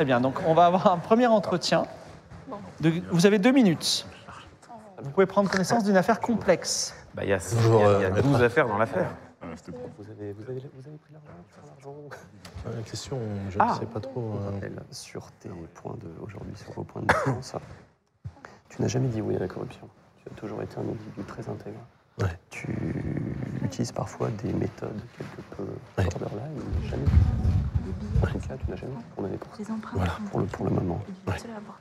Très bien, donc on va avoir un premier entretien. De- vous avez deux minutes. Vous pouvez prendre connaissance d'une affaire complexe. Bah, il y a, Toujours, il y a- il y a euh, 12 affaires dans l'affaire. Vous avez, vous avez, vous avez pris l'argent La question, je Ah. ne sais pas trop. euh, rappelle sur tes points de aujourd'hui, sur vos points de défense, tu n'as jamais dit oui à la corruption. Tu as toujours été un individu très intègre. Ouais. Tu utilises parfois des méthodes quelque peu Ouais. borderline, mais jamais. En tout cas, tu n'as jamais condamné pour ça. Voilà. Pour le, pour le moment.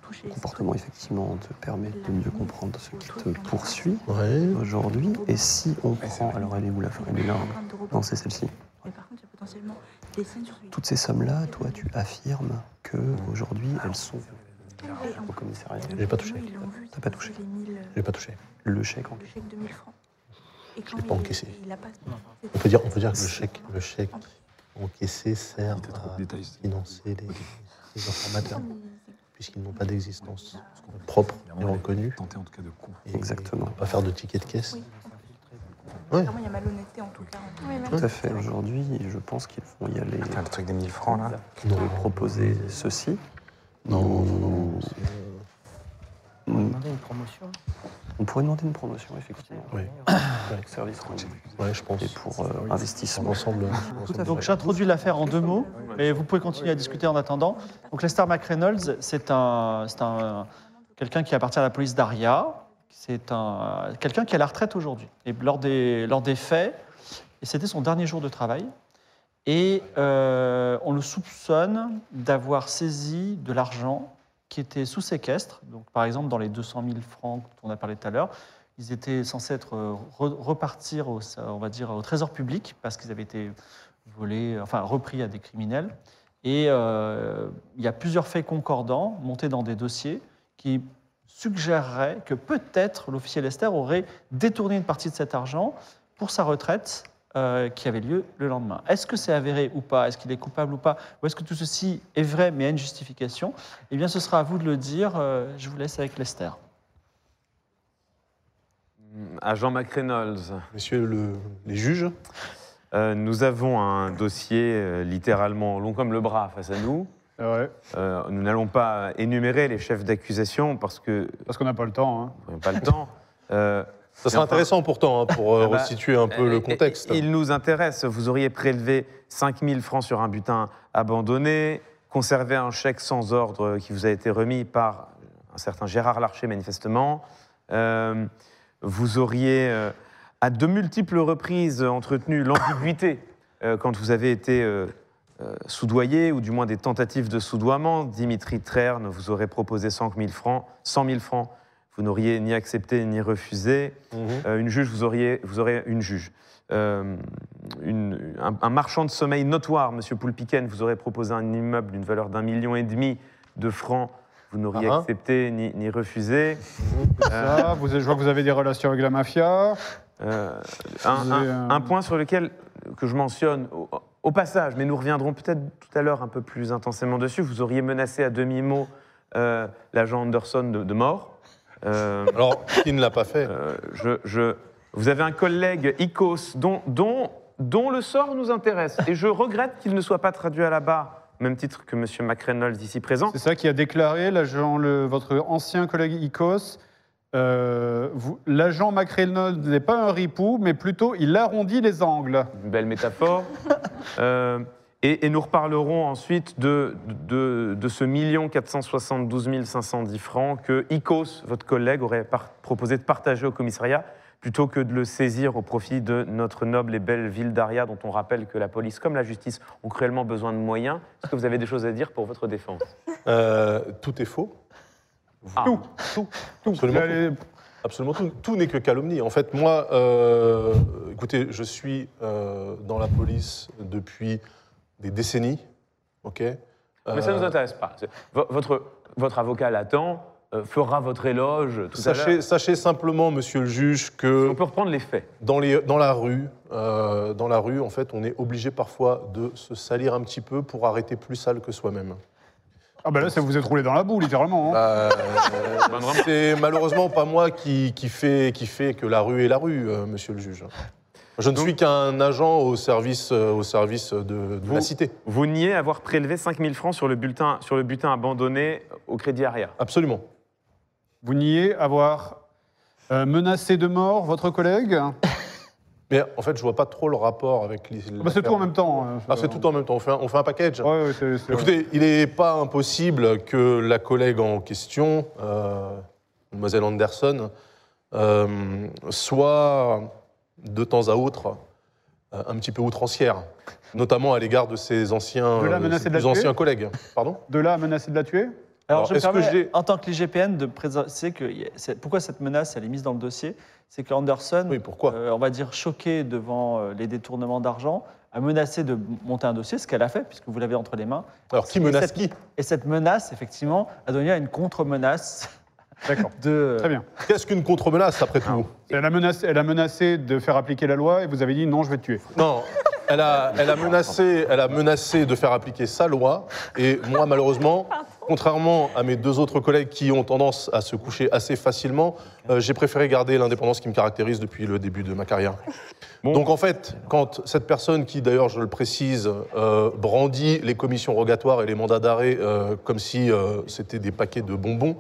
touché Le comportement, effectivement, te permet de mieux comprendre ce qui te poursuit Ouais. aujourd'hui. Et si on prend, alors elle est où la fin Elle est là. Non, c'est celle-ci. Toutes ces sommes-là, toi, tu affirmes que aujourd'hui elles sont au commissariat. J'ai pas touché. T'as pas touché. les 1000, Je l'ai pas touché. Le chèque en le chèque de 1000 francs. Et quand l'ai pas encaissé. Il a pas. On peut dire, on peut dire que le chèque, le chèque encaissé sert à financer les, les informateurs, puisqu'ils n'ont pas d'existence propre et reconnue. Et Exactement. on Pas faire de ticket de caisse. Oui. Ouais. Il y a malhonnêteté en tout cas. Tout à fait. Aujourd'hui, je pense qu'ils vont y aller. le truc des 1000 francs, là. Ils vont proposer ceci. Non, non, non, non. c'est, Mm. Demander une promotion. On pourrait demander une promotion, effectivement. ouais, Service rendu. ouais, je pense. Et pour euh, investissement. l'ensemble. Donc j'introduis l'affaire en deux mots, mais vous pouvez continuer à discuter en attendant. Donc Lester McReynolds, c'est un, c'est un quelqu'un qui appartient à la police d'Aria. C'est un quelqu'un qui est à la retraite aujourd'hui. Et lors des, lors des faits, et c'était son dernier jour de travail, et euh, on le soupçonne d'avoir saisi de l'argent qui était sous séquestre. Donc par exemple dans les 200 000 francs dont on a parlé tout à l'heure, ils étaient censés être euh, re- repartir au, on va dire, au trésor public parce qu'ils avaient été volés, enfin repris à des criminels. Et euh, il y a plusieurs faits concordants montés dans des dossiers qui suggéreraient que peut-être l'officier Lester aurait détourné une partie de cet argent pour sa retraite euh, qui avait lieu le lendemain. Est-ce que c'est avéré ou pas? Est-ce qu'il est coupable ou pas? Ou est-ce que tout ceci est vrai mais a une justification? Eh bien, ce sera à vous de le dire. Euh, je vous laisse avec Lester. Agent McReynolds, Messieurs le- les juges, euh, nous avons un dossier littéralement long comme le bras face à nous. Euh, nous n'allons pas énumérer les chefs d'accusation parce que Parce qu'on n'a pas le temps. Hein. nous n'avons pas le temps. Euh, ça serait intéressant pourtant hein, pour euh, Ah bah, resituer un peu euh, le contexte. Il nous intéresse. Vous auriez prélevé 5000 francs sur un butin abandonné, conservé un chèque sans ordre qui vous a été remis par un certain Gérard Larcher, manifestement. Euh, vous auriez, euh, à de multiples reprises, entretenu l'ambiguïté euh, quand vous avez été soudoyé, ou du moins des tentatives de soudoiement. Dimitri Trerne vous aurait proposé 100 000 francs. 100 000 francs. Vous n'auriez ni accepté ni refusé. Mhm. Euh, une juge, vous auriez, vous aurez une juge. Euh, une- un, un marchand de sommeil notoire, Monsieur Poulpiken, vous aurait proposé un immeuble d'une valeur d'un million et demi de francs. Vous n'auriez Ah ah. accepté ni, ni refusé. Ça, vous, je vois que vous avez des relations avec la mafia. Euh, un, point sur lequel que je mentionne au, au passage, mais nous reviendrons peut-être tout à l'heure un peu plus intensément dessus. Vous auriez menacé à demi-mot euh, l'agent Anderson de, de mort. Euh, Alors, qui ne l'a pas fait Euh, je, je- vous avez un collègue, Icos, dont, dont, dont le sort nous intéresse. Et je regrette qu'il ne soit pas traduit à la barre, même titre que M. McReynolds ici présent. C'est ça qui a déclaré l'agent, le- votre ancien collègue Icos. Euh, vous- L'agent McReynolds n'est pas un ripou, mais plutôt il arrondit les angles. Une belle métaphore. Euh, et, et nous reparlerons ensuite de, de, de ce million 472 510 francs que Icos, votre collègue, aurait par- proposé de partager au commissariat plutôt que de le saisir au profit de notre noble et belle ville d'Aria, dont on rappelle que la police comme la justice ont cruellement besoin de moyens. Est-ce que vous avez des choses à dire pour votre défense? Euh, Tout est faux. Ah. Tout, tout, tout. Absolument tout, tout n'est que calomnie. En fait, moi, euh, écoutez, je suis euh, dans la police depuis des décennies, ok Mais ça ne nous Euh, intéresse pas. Votre, votre avocat l'attend, euh, fera votre éloge tout à Sachez, l'heure. sachez simplement, monsieur le juge, que On peut reprendre les faits. dans, les, dans la rue, euh, dans la rue, en fait, on est obligé parfois de se salir un petit peu pour arrêter plus sale que soi-même. Ah ben là, ça vous êtes roulé dans la boue, littéralement. hein. Euh, vraiment. c'est malheureusement pas moi qui, qui fait, qui fait que la rue est la rue, euh, monsieur le juge. Je ne Donc- suis qu'un agent au service, euh, au service de, de Vous- la cité. Vous niez avoir prélevé 5000 francs sur le, bulletin, sur le butin abandonné au crédit Aria. Absolument. Vous niez avoir euh, menacé de mort votre collègue? Mais en fait, je vois pas trop le rapport avec les. Ah bah, C'est tout en même temps. hein. Ah, c'est tout en même temps. On fait un, on fait un package. Ouais, ouais, Écoutez, il n'est pas impossible que la collègue en question, euh, Mademoiselle Anderson, euh, soit de temps à autre euh, un petit peu outrancière, notamment à l'égard de ses anciens, De la euh, ses de plus anciens collègues. Pardon? De là à menacer de la tuer? Alors, Alors, je me est-ce que permets, en tant que l'IGPN, de préciser que pourquoi cette menace elle est mise dans le dossier, c'est que Anderson, Oui, pourquoi? euh, on va dire choqué devant euh, les détournements d'argent, a menacé de monter un dossier, ce qu'elle a fait puisque vous l'avez entre les mains. Alors, qui Et menace cette- qui? Et cette menace, effectivement, a donné à une contre-menace D'accord. de. Très bien. Qu'est-ce qu'une contre-menace, après tout? Elle a, menacé, elle a menacé de faire appliquer la loi et vous avez dit non, je vais te tuer. Non, elle a, elle, a menacé, elle a menacé de faire appliquer sa loi. Et moi, malheureusement, contrairement à mes deux autres collègues qui ont tendance à se coucher assez facilement, euh, j'ai préféré garder l'indépendance qui me caractérise depuis le début de ma carrière. Bon. Donc en fait, quand cette personne qui, d'ailleurs, je le précise, euh, brandit les commissions rogatoires et les mandats d'arrêt euh, comme si c'était des paquets de bonbons,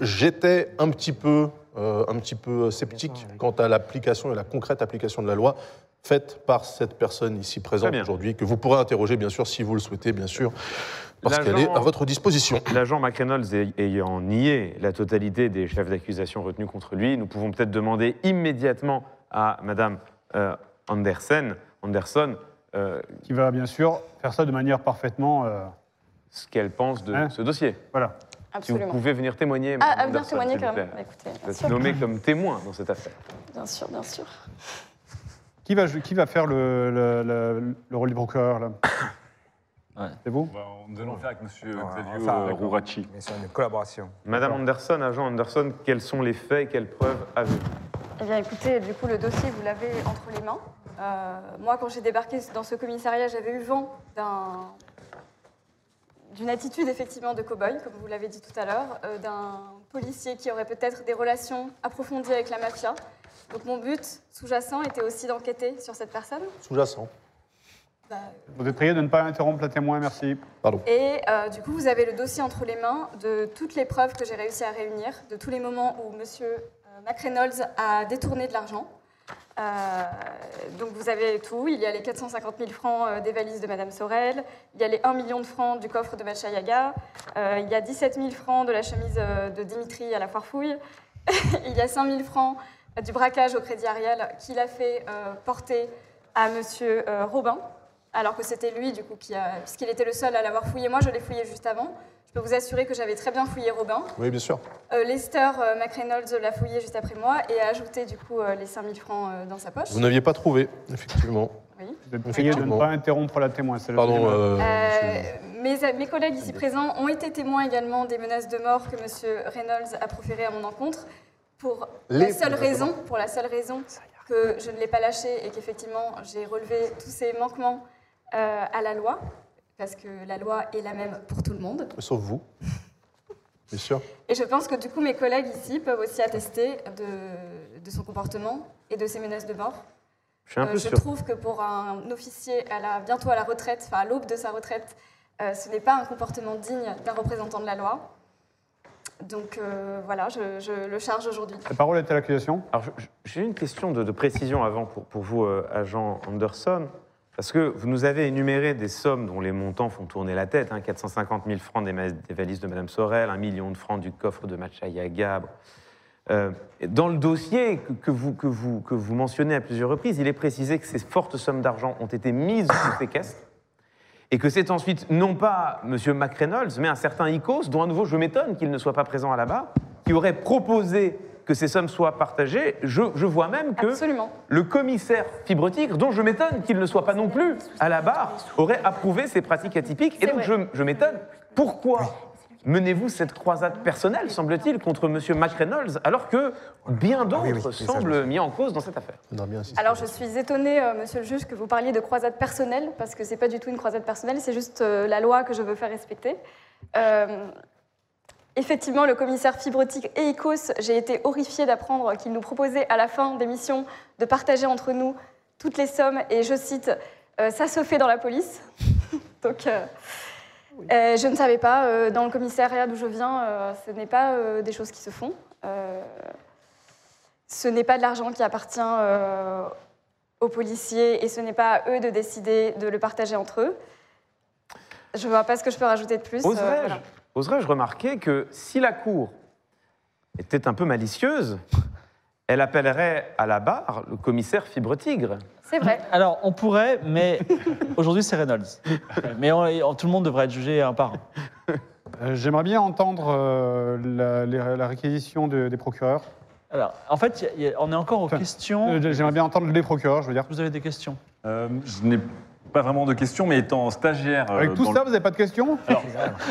j'étais un petit peu, un petit peu sceptique quant à l'application et la concrète application de la loi faite par cette personne ici présente aujourd'hui, que vous pourrez interroger, bien sûr, si vous le souhaitez, bien sûr, parce L'agent- qu'elle est à votre disposition. L'agent McReynolds ay- ayant nié la totalité des chefs d'accusation retenus contre lui, nous pouvons peut-être demander immédiatement à Madame euh, Andersen, Anderson euh, Qui va bien sûr faire ça de manière parfaitement. euh, ce qu'elle pense de Hein ce dossier. voilà. Si vous Absolument. pouvez venir témoigner, Ah, Madame à venir Anderson, témoigner quand même. écoutez, Vous bien êtes sûr. nommé comme témoin dans cette affaire. Bien sûr, bien sûr. Qui va, qui va faire le, le- le- le rôle du procureur là? C'est vous Bah, nous allons faire avec Monsieur Ouais, Xavier enfin, euh, d'accord. Rouracci. Mais c'est une collaboration. Madame Anderson, agent Anderson, quels sont les faits, quelles preuves avez-vous Eh bien, écoutez, du coup, le dossier, vous l'avez entre les mains. Euh, moi, quand j'ai débarqué dans ce commissariat, j'avais eu vent d'un- d'une attitude, effectivement, de cow-boy, comme vous l'avez dit tout à l'heure, euh, d'un policier qui aurait peut-être des relations approfondies avec la mafia. Donc, mon but sous-jacent était aussi d'enquêter sur cette personne. Sous-jacent. Vous êtes prié de ne pas interrompre la témoin, merci. Et euh, du coup, vous avez le dossier entre les mains de toutes les preuves que j'ai réussi à réunir, de tous les moments où M. McReynolds a détourné de l'argent. Euh, donc vous avez tout. Il y a les 450 000 francs euh, des valises de Mme Sorel, il y a les 1 million de francs du coffre de Machayaga, euh, il y a 17 000 francs de la chemise euh, de Dimitri à la foire fouille, il y a 5 000 francs euh, du braquage au Crédit Ariel qu'il a fait euh, porter à M. euh, Robin, alors que c'était lui, du coup, qui a, puisqu'il était le seul à l'avoir fouillé. Moi, je l'ai fouillé juste avant. Je peux vous assurer que j'avais très bien fouillé Robin. Oui, bien sûr. Euh, Lester euh, McReynolds l'a fouillé juste après moi et a ajouté, du coup, euh, les 5000 francs euh, dans sa poche. Vous n'aviez pas trouvé, effectivement. Oui. Vous êtes prié de ne pas interrompre la témoin. c'est Pardon. euh, Euh, mes, mes collègues ici présents ont été témoins également des menaces de mort que M. Reynolds a proférées à mon encontre pour la seule raison, pour la seule raison que je ne l'ai pas lâché et qu'effectivement j'ai relevé tous ces manquements euh, à la loi, parce que la loi est la même pour tout le monde. Sauf vous. Bien sûr. Et je pense que du coup mes collègues ici peuvent aussi attester de, de son comportement et de ses menaces de mort. Je suis un Euh, peu je sûr. trouve que pour un officier à la, bientôt à la retraite, enfin à l'aube de sa retraite, euh, ce n'est pas un comportement digne d'un représentant de la loi. Donc euh, voilà, je, je le charge aujourd'hui. La parole est à l'accusation. Alors, je- je- j'ai une question de, de précision avant pour, pour vous, euh, agent Anderson. Parce que vous nous avez énuméré des sommes dont les montants font tourner la tête. hein, 450 000 francs des, valises de Mme Sorel, 1 million de francs du coffre de Machayaga. Euh, dans le dossier que, que vous, que, vous, que vous mentionnez à plusieurs reprises, il est précisé que ces fortes sommes d'argent ont été mises sous séquestre et que c'est ensuite non pas M. McReynolds, mais un certain Icos, dont à nouveau je m'étonne qu'il ne soit pas présent à la barre, qui aurait proposé que ces sommes soient partagées. Je, je vois même que Absolument. le commissaire Fibre Tigre, dont je m'étonne qu'il ne soit pas non plus à la barre, aurait approuvé ces pratiques atypiques. Et donc je, m'étonne, pourquoi menez-vous cette croisade personnelle, semble-t-il, contre M. McReynolds, alors que bien d'autres oui, oui, ça, je semblent mis en cause dans cette affaire? Bien. Alors je suis étonnée, euh, monsieur le juge, que vous parliez de croisade personnelle, parce que c'est pas du tout une croisade personnelle, c'est juste euh, la loi que je veux faire respecter. Euh, effectivement, le commissaire Fibrotique et ICOS, j'ai été horrifiée d'apprendre qu'il nous proposait à la fin des missions de partager entre nous toutes les sommes, et je cite, euh, ça se fait dans la police. Donc euh, euh, je ne savais pas, euh, dans le commissariat d'où je viens, euh, ce n'est pas euh, des choses qui se font. Euh, ce n'est pas de l'argent qui appartient euh, aux policiers et ce n'est pas à eux de décider de le partager entre eux. Je ne vois pas ce que je peux rajouter de plus. euh, Oserais-je voilà. Oserais-je remarquer que si la Cour était un peu malicieuse, elle appellerait à la barre le commissaire Fibre Tigre C'est vrai. Alors, on pourrait, mais aujourd'hui, c'est Reynolds. Mais on- on- tout le monde devrait être jugé un par un. Euh, J'aimerais bien entendre euh, la, les- la réquisition de- des procureurs. Alors, en fait, il y a- il y a- on est encore aux Enfin, questions. Euh, J'aimerais bien entendre les procureurs, je veux dire. Vous avez des questions? Euh, je n'ai pas vraiment de questions, mais étant stagiaire. euh, Avec tout dans ça, le- vous n'avez pas de questions?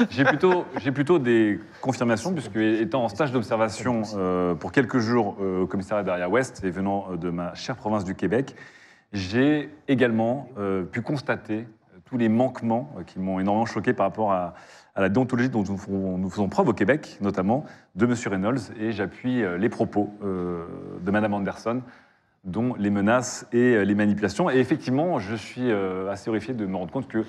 J'ai plutôt, j'ai plutôt des confirmations, puisque étant en stage d'observation euh, pour quelques jours euh, au commissariat d'Aria Ouest et venant euh, de ma chère province du Québec, j'ai également euh, pu constater tous les manquements euh, qui m'ont énormément choqué par rapport à, à la déontologie dont nous faisons, nous faisons preuve au Québec, notamment de M. Reynolds, et j'appuie euh, les propos euh, de Mme Anderson dont les menaces et euh, les manipulations. Et effectivement, je suis euh, assez horrifié de me rendre compte que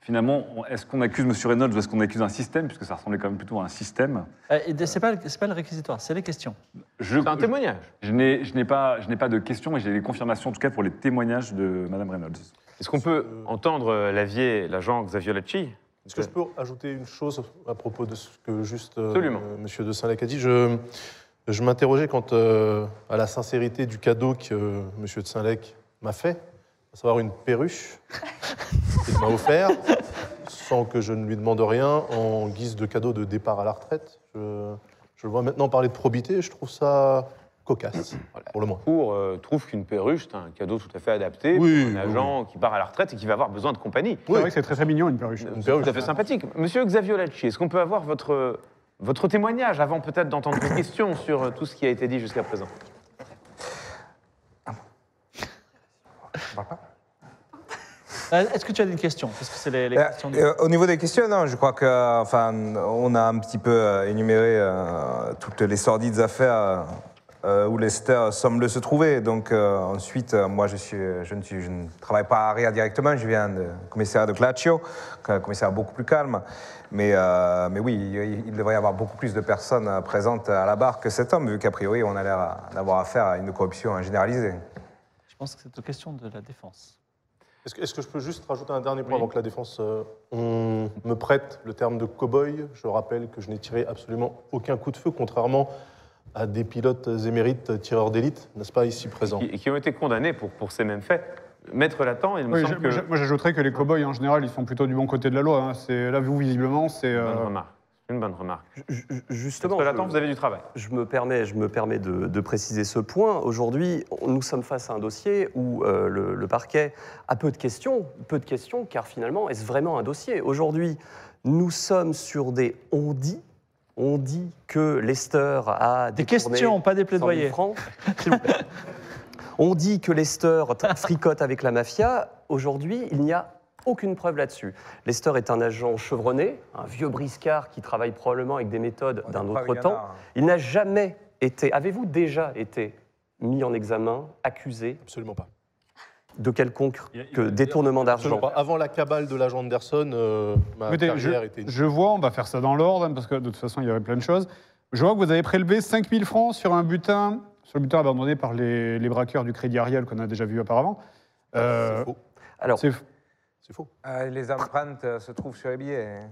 finalement, est-ce qu'on accuse M. Reynolds ou est-ce qu'on accuse un système, puisque ça ressemblait quand même plutôt à un système? Euh, et C'est pas, le- c'est pas le réquisitoire, c'est les questions. C'est un témoignage. Je n'ai je n'ai pas, je n'ai pas de questions, mais j'ai des confirmations, en tout cas, pour les témoignages de Mme Reynolds. Est-ce qu'on peut entendre euh, l'avier, l'agent Xavier Lacci Est-ce que je peux ajouter une chose à propos de ce que juste euh, euh, Monsieur de Saint-Lac a dit Je, je m'interrogeais quant euh, à la sincérité du cadeau que euh, Monsieur de Saint-Lac m'a fait, à savoir une perruche qu'il m'a offert, sans que je ne lui demande rien, en guise de cadeau de départ à la retraite. Je, je le vois maintenant parler de probité, et je trouve ça cocasse, pour le moins. Pour euh, trouve qu'une perruche, c'est un cadeau tout à fait adapté Oui, pour un oui, agent qui part à la retraite et qui va avoir besoin de compagnie. C'est vrai que c'est très très mignon, une perruche. Une C'est perruche. tout à fait sympathique. Monsieur Xavier Lacci, est-ce qu'on peut avoir votre, votre témoignage avant peut-être d'entendre vos questions sur euh, tout ce qui a été dit jusqu'à présent Euh, Est-ce que tu as une question Parce que c'est les, les Euh, questions. euh, au niveau des questions, non, je crois que, enfin, on a un petit peu énuméré euh, toutes les sordides affaires euh, où Lester semble se trouver. Donc euh, ensuite, euh, moi, je, suis, je, ne suis- je ne travaille pas à Aria directement, je viens du commissariat de Claccio, un commissariat beaucoup plus calme. Mais, euh, mais oui, il, il devrait y avoir beaucoup plus de personnes présentes à la barre que cet homme, vu qu'a priori, on a l'air d'avoir affaire à une corruption généralisée. Je pense que c'est aux questions de la défense. Est-ce que, je peux juste rajouter un dernier point avant que la défense euh, on me prête le terme de cow-boy? Je rappelle que je n'ai tiré absolument aucun coup de feu, contrairement à des pilotes émérites tireurs d'élite, n'est-ce pas, ici présents qui, qui ont été condamnés pour, pour ces mêmes faits. Maître Latent, il me Oui, semble que... Moi, j'ajouterais que les cow-boys, en général, ils sont plutôt du bon côté de la loi. hein. C'est Là, vous, visiblement, c'est. euh, Bonne remarque. Une bonne remarque. Ju- ju- Justement, Maître Latent, je- vous avez du travail. Je me permets, je me permets de, de préciser ce point. Aujourd'hui, nous sommes face à un dossier où euh, le, le parquet a peu de questions, peu de questions, car finalement, est-ce vraiment un dossier? Aujourd'hui, nous sommes sur des on dit. On dit que Lester a Des détourné questions, pas des 100 000 plaidoyers. francs. S'il vous plaît. On dit que Lester t- fricote avec la mafia. Aujourd'hui, il n'y a aucune preuve là-dessus. Lester est un agent chevronné, un vieux briscard qui travaille probablement avec des méthodes d'un Pas autre temps. hein. Il n'a jamais été. Avez-vous déjà été mis en examen, accusé Absolument pas. De quelconque que détournement d'argent. Avant la cabale de l'agent Anderson, euh, ma Écoutez, je, carrière était... je vois, on va faire ça dans l'ordre, hein, parce que de toute façon, il y avait plein de choses. Je vois que vous avez prélevé 5000 francs sur un butin, sur le butin abandonné par les, les braqueurs du Crédit Ariel qu'on a déjà vu auparavant. Euh, C'est faux. Alors, c'est- faux. Euh, les empreintes euh, se trouvent sur les billets.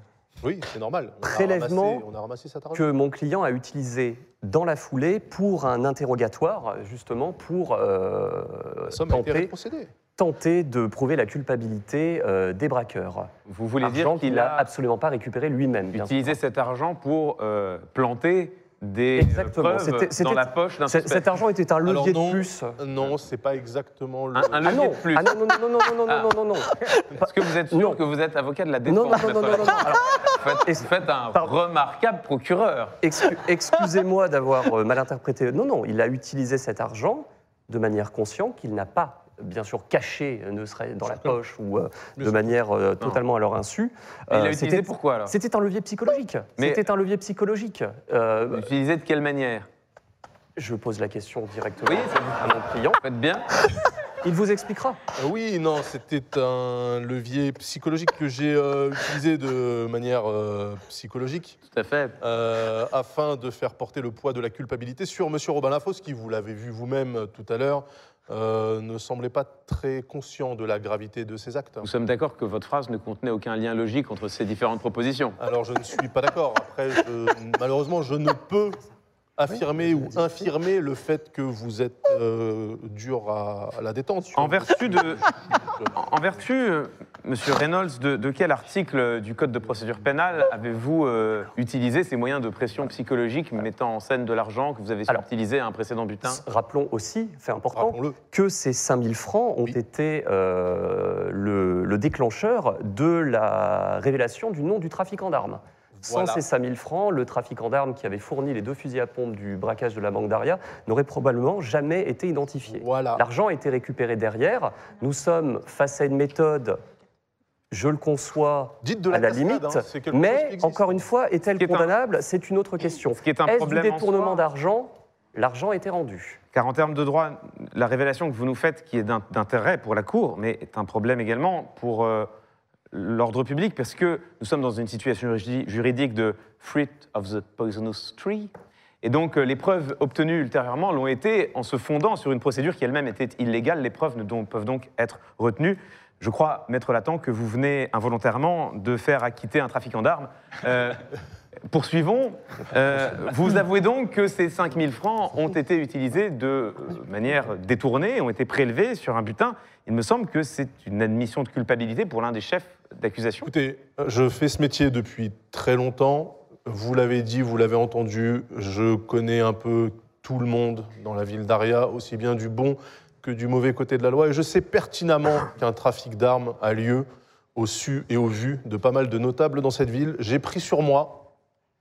Oui, c'est normal. On a Prélèvement ramassé- On a ramassé cet argent. que mon client a utilisé dans la foulée pour un interrogatoire, justement pour euh, La somme a été tenter, rétrocédée. tenter de prouver la culpabilité euh, des braqueurs. Vous voulez Argent dire qu'il qu'il n'a a absolument pas récupéré lui-même. bien sûr. utilisé cet argent pour euh, planter des Exactement, preuves c'était- c'était- dans la poche d'un C'est- suspect. Cet argent était un levier non, de plus. Non, c'est pas exactement le. Un, un Ah levier non, de plus. ah non, non, non, non, non, non, Ah. non, non, non, non. Est-ce que vous êtes sûr Non. que vous êtes avocat de la défense non, non, non, non, non, non. Alors, Vous faites, vous faites un Pardon. remarquable procureur. excu- excusez-moi d'avoir euh, mal interprété. Non, non, il a utilisé cet argent de manière consciente, qu'il n'a pas, bien sûr, caché, ne serait dans la poche ou euh, de manière euh, totalement à leur insu. Mais il Euh, l'a utilisé c'était- pourquoi alors? C'était un levier psychologique. Mais- C'était un levier psychologique. Euh, Utilisé de quelle manière? Je pose la question directement Oui, c'est- à mon client. Faites bien. Il vous expliquera. Euh, Oui, non, c'était un levier psychologique que j'ai euh, utilisé de manière euh, psychologique Tout à fait. euh, afin de faire porter le poids de la culpabilité sur Monsieur Robin Lafosse, qui, vous l'avez vu vous-même tout à l'heure, euh, ne semblait pas très conscient de la gravité de ses actes. Nous sommes d'accord que votre phrase ne contenait aucun lien logique entre ces différentes propositions. Alors je ne suis pas d'accord. Après, je- malheureusement, je ne peux affirmer ou infirmer le fait que vous êtes euh, dur à, à la détente. En vertu de, en vertu, Monsieur Reynolds, de, de quel article du Code de procédure pénale avez-vous euh, utilisé ces moyens de pression psychologique mettant en scène de l'argent que vous avez Alors, utilisé à un précédent butin? Rappelons aussi, fait important, que ces 5000 francs ont Oui. été euh, le, le déclencheur de la révélation du nom du trafiquant d'armes. Sans Voilà. ces 5000 francs, le trafiquant d'armes qui avait fourni les deux fusils à pompe du braquage de la banque d'Aria n'aurait probablement jamais été identifié. Voilà. L'argent a été récupéré derrière. Nous sommes face à une méthode, je le conçois, Dites de la à la limite, hein, mais encore une fois, est-elle un- condamnable? C'est une autre question. Ce qui est un Est-ce du problème détournement d'argent? L'argent a été rendu. Car en termes de droit, la révélation que vous nous faites, qui est d'in- d'intérêt pour la Cour, mais est un problème également pour euh, l'ordre public, parce que nous sommes dans une situation juri- juridique de fruit of the poisonous tree. Et donc, euh, les preuves obtenues ultérieurement l'ont été en se fondant sur une procédure qui elle-même était illégale. Les preuves ne don- peuvent donc être retenues. Je crois, Maître Latent, que vous venez involontairement de faire acquitter un trafiquant d'armes. Euh, Poursuivons. Euh, vous avouez donc que ces 5000 francs ont été utilisés de manière détournée, ont été prélevés sur un butin. Il me semble que c'est une admission de culpabilité pour l'un des chefs d'accusation. Écoutez, je fais ce métier depuis très longtemps. Vous l'avez dit, vous l'avez entendu. Je connais un peu tout le monde dans la ville d'Aria, aussi bien du bon que du mauvais côté de la loi. Et je sais pertinemment qu'un trafic d'armes a lieu au su et au vu de pas mal de notables dans cette ville. J'ai pris sur moi,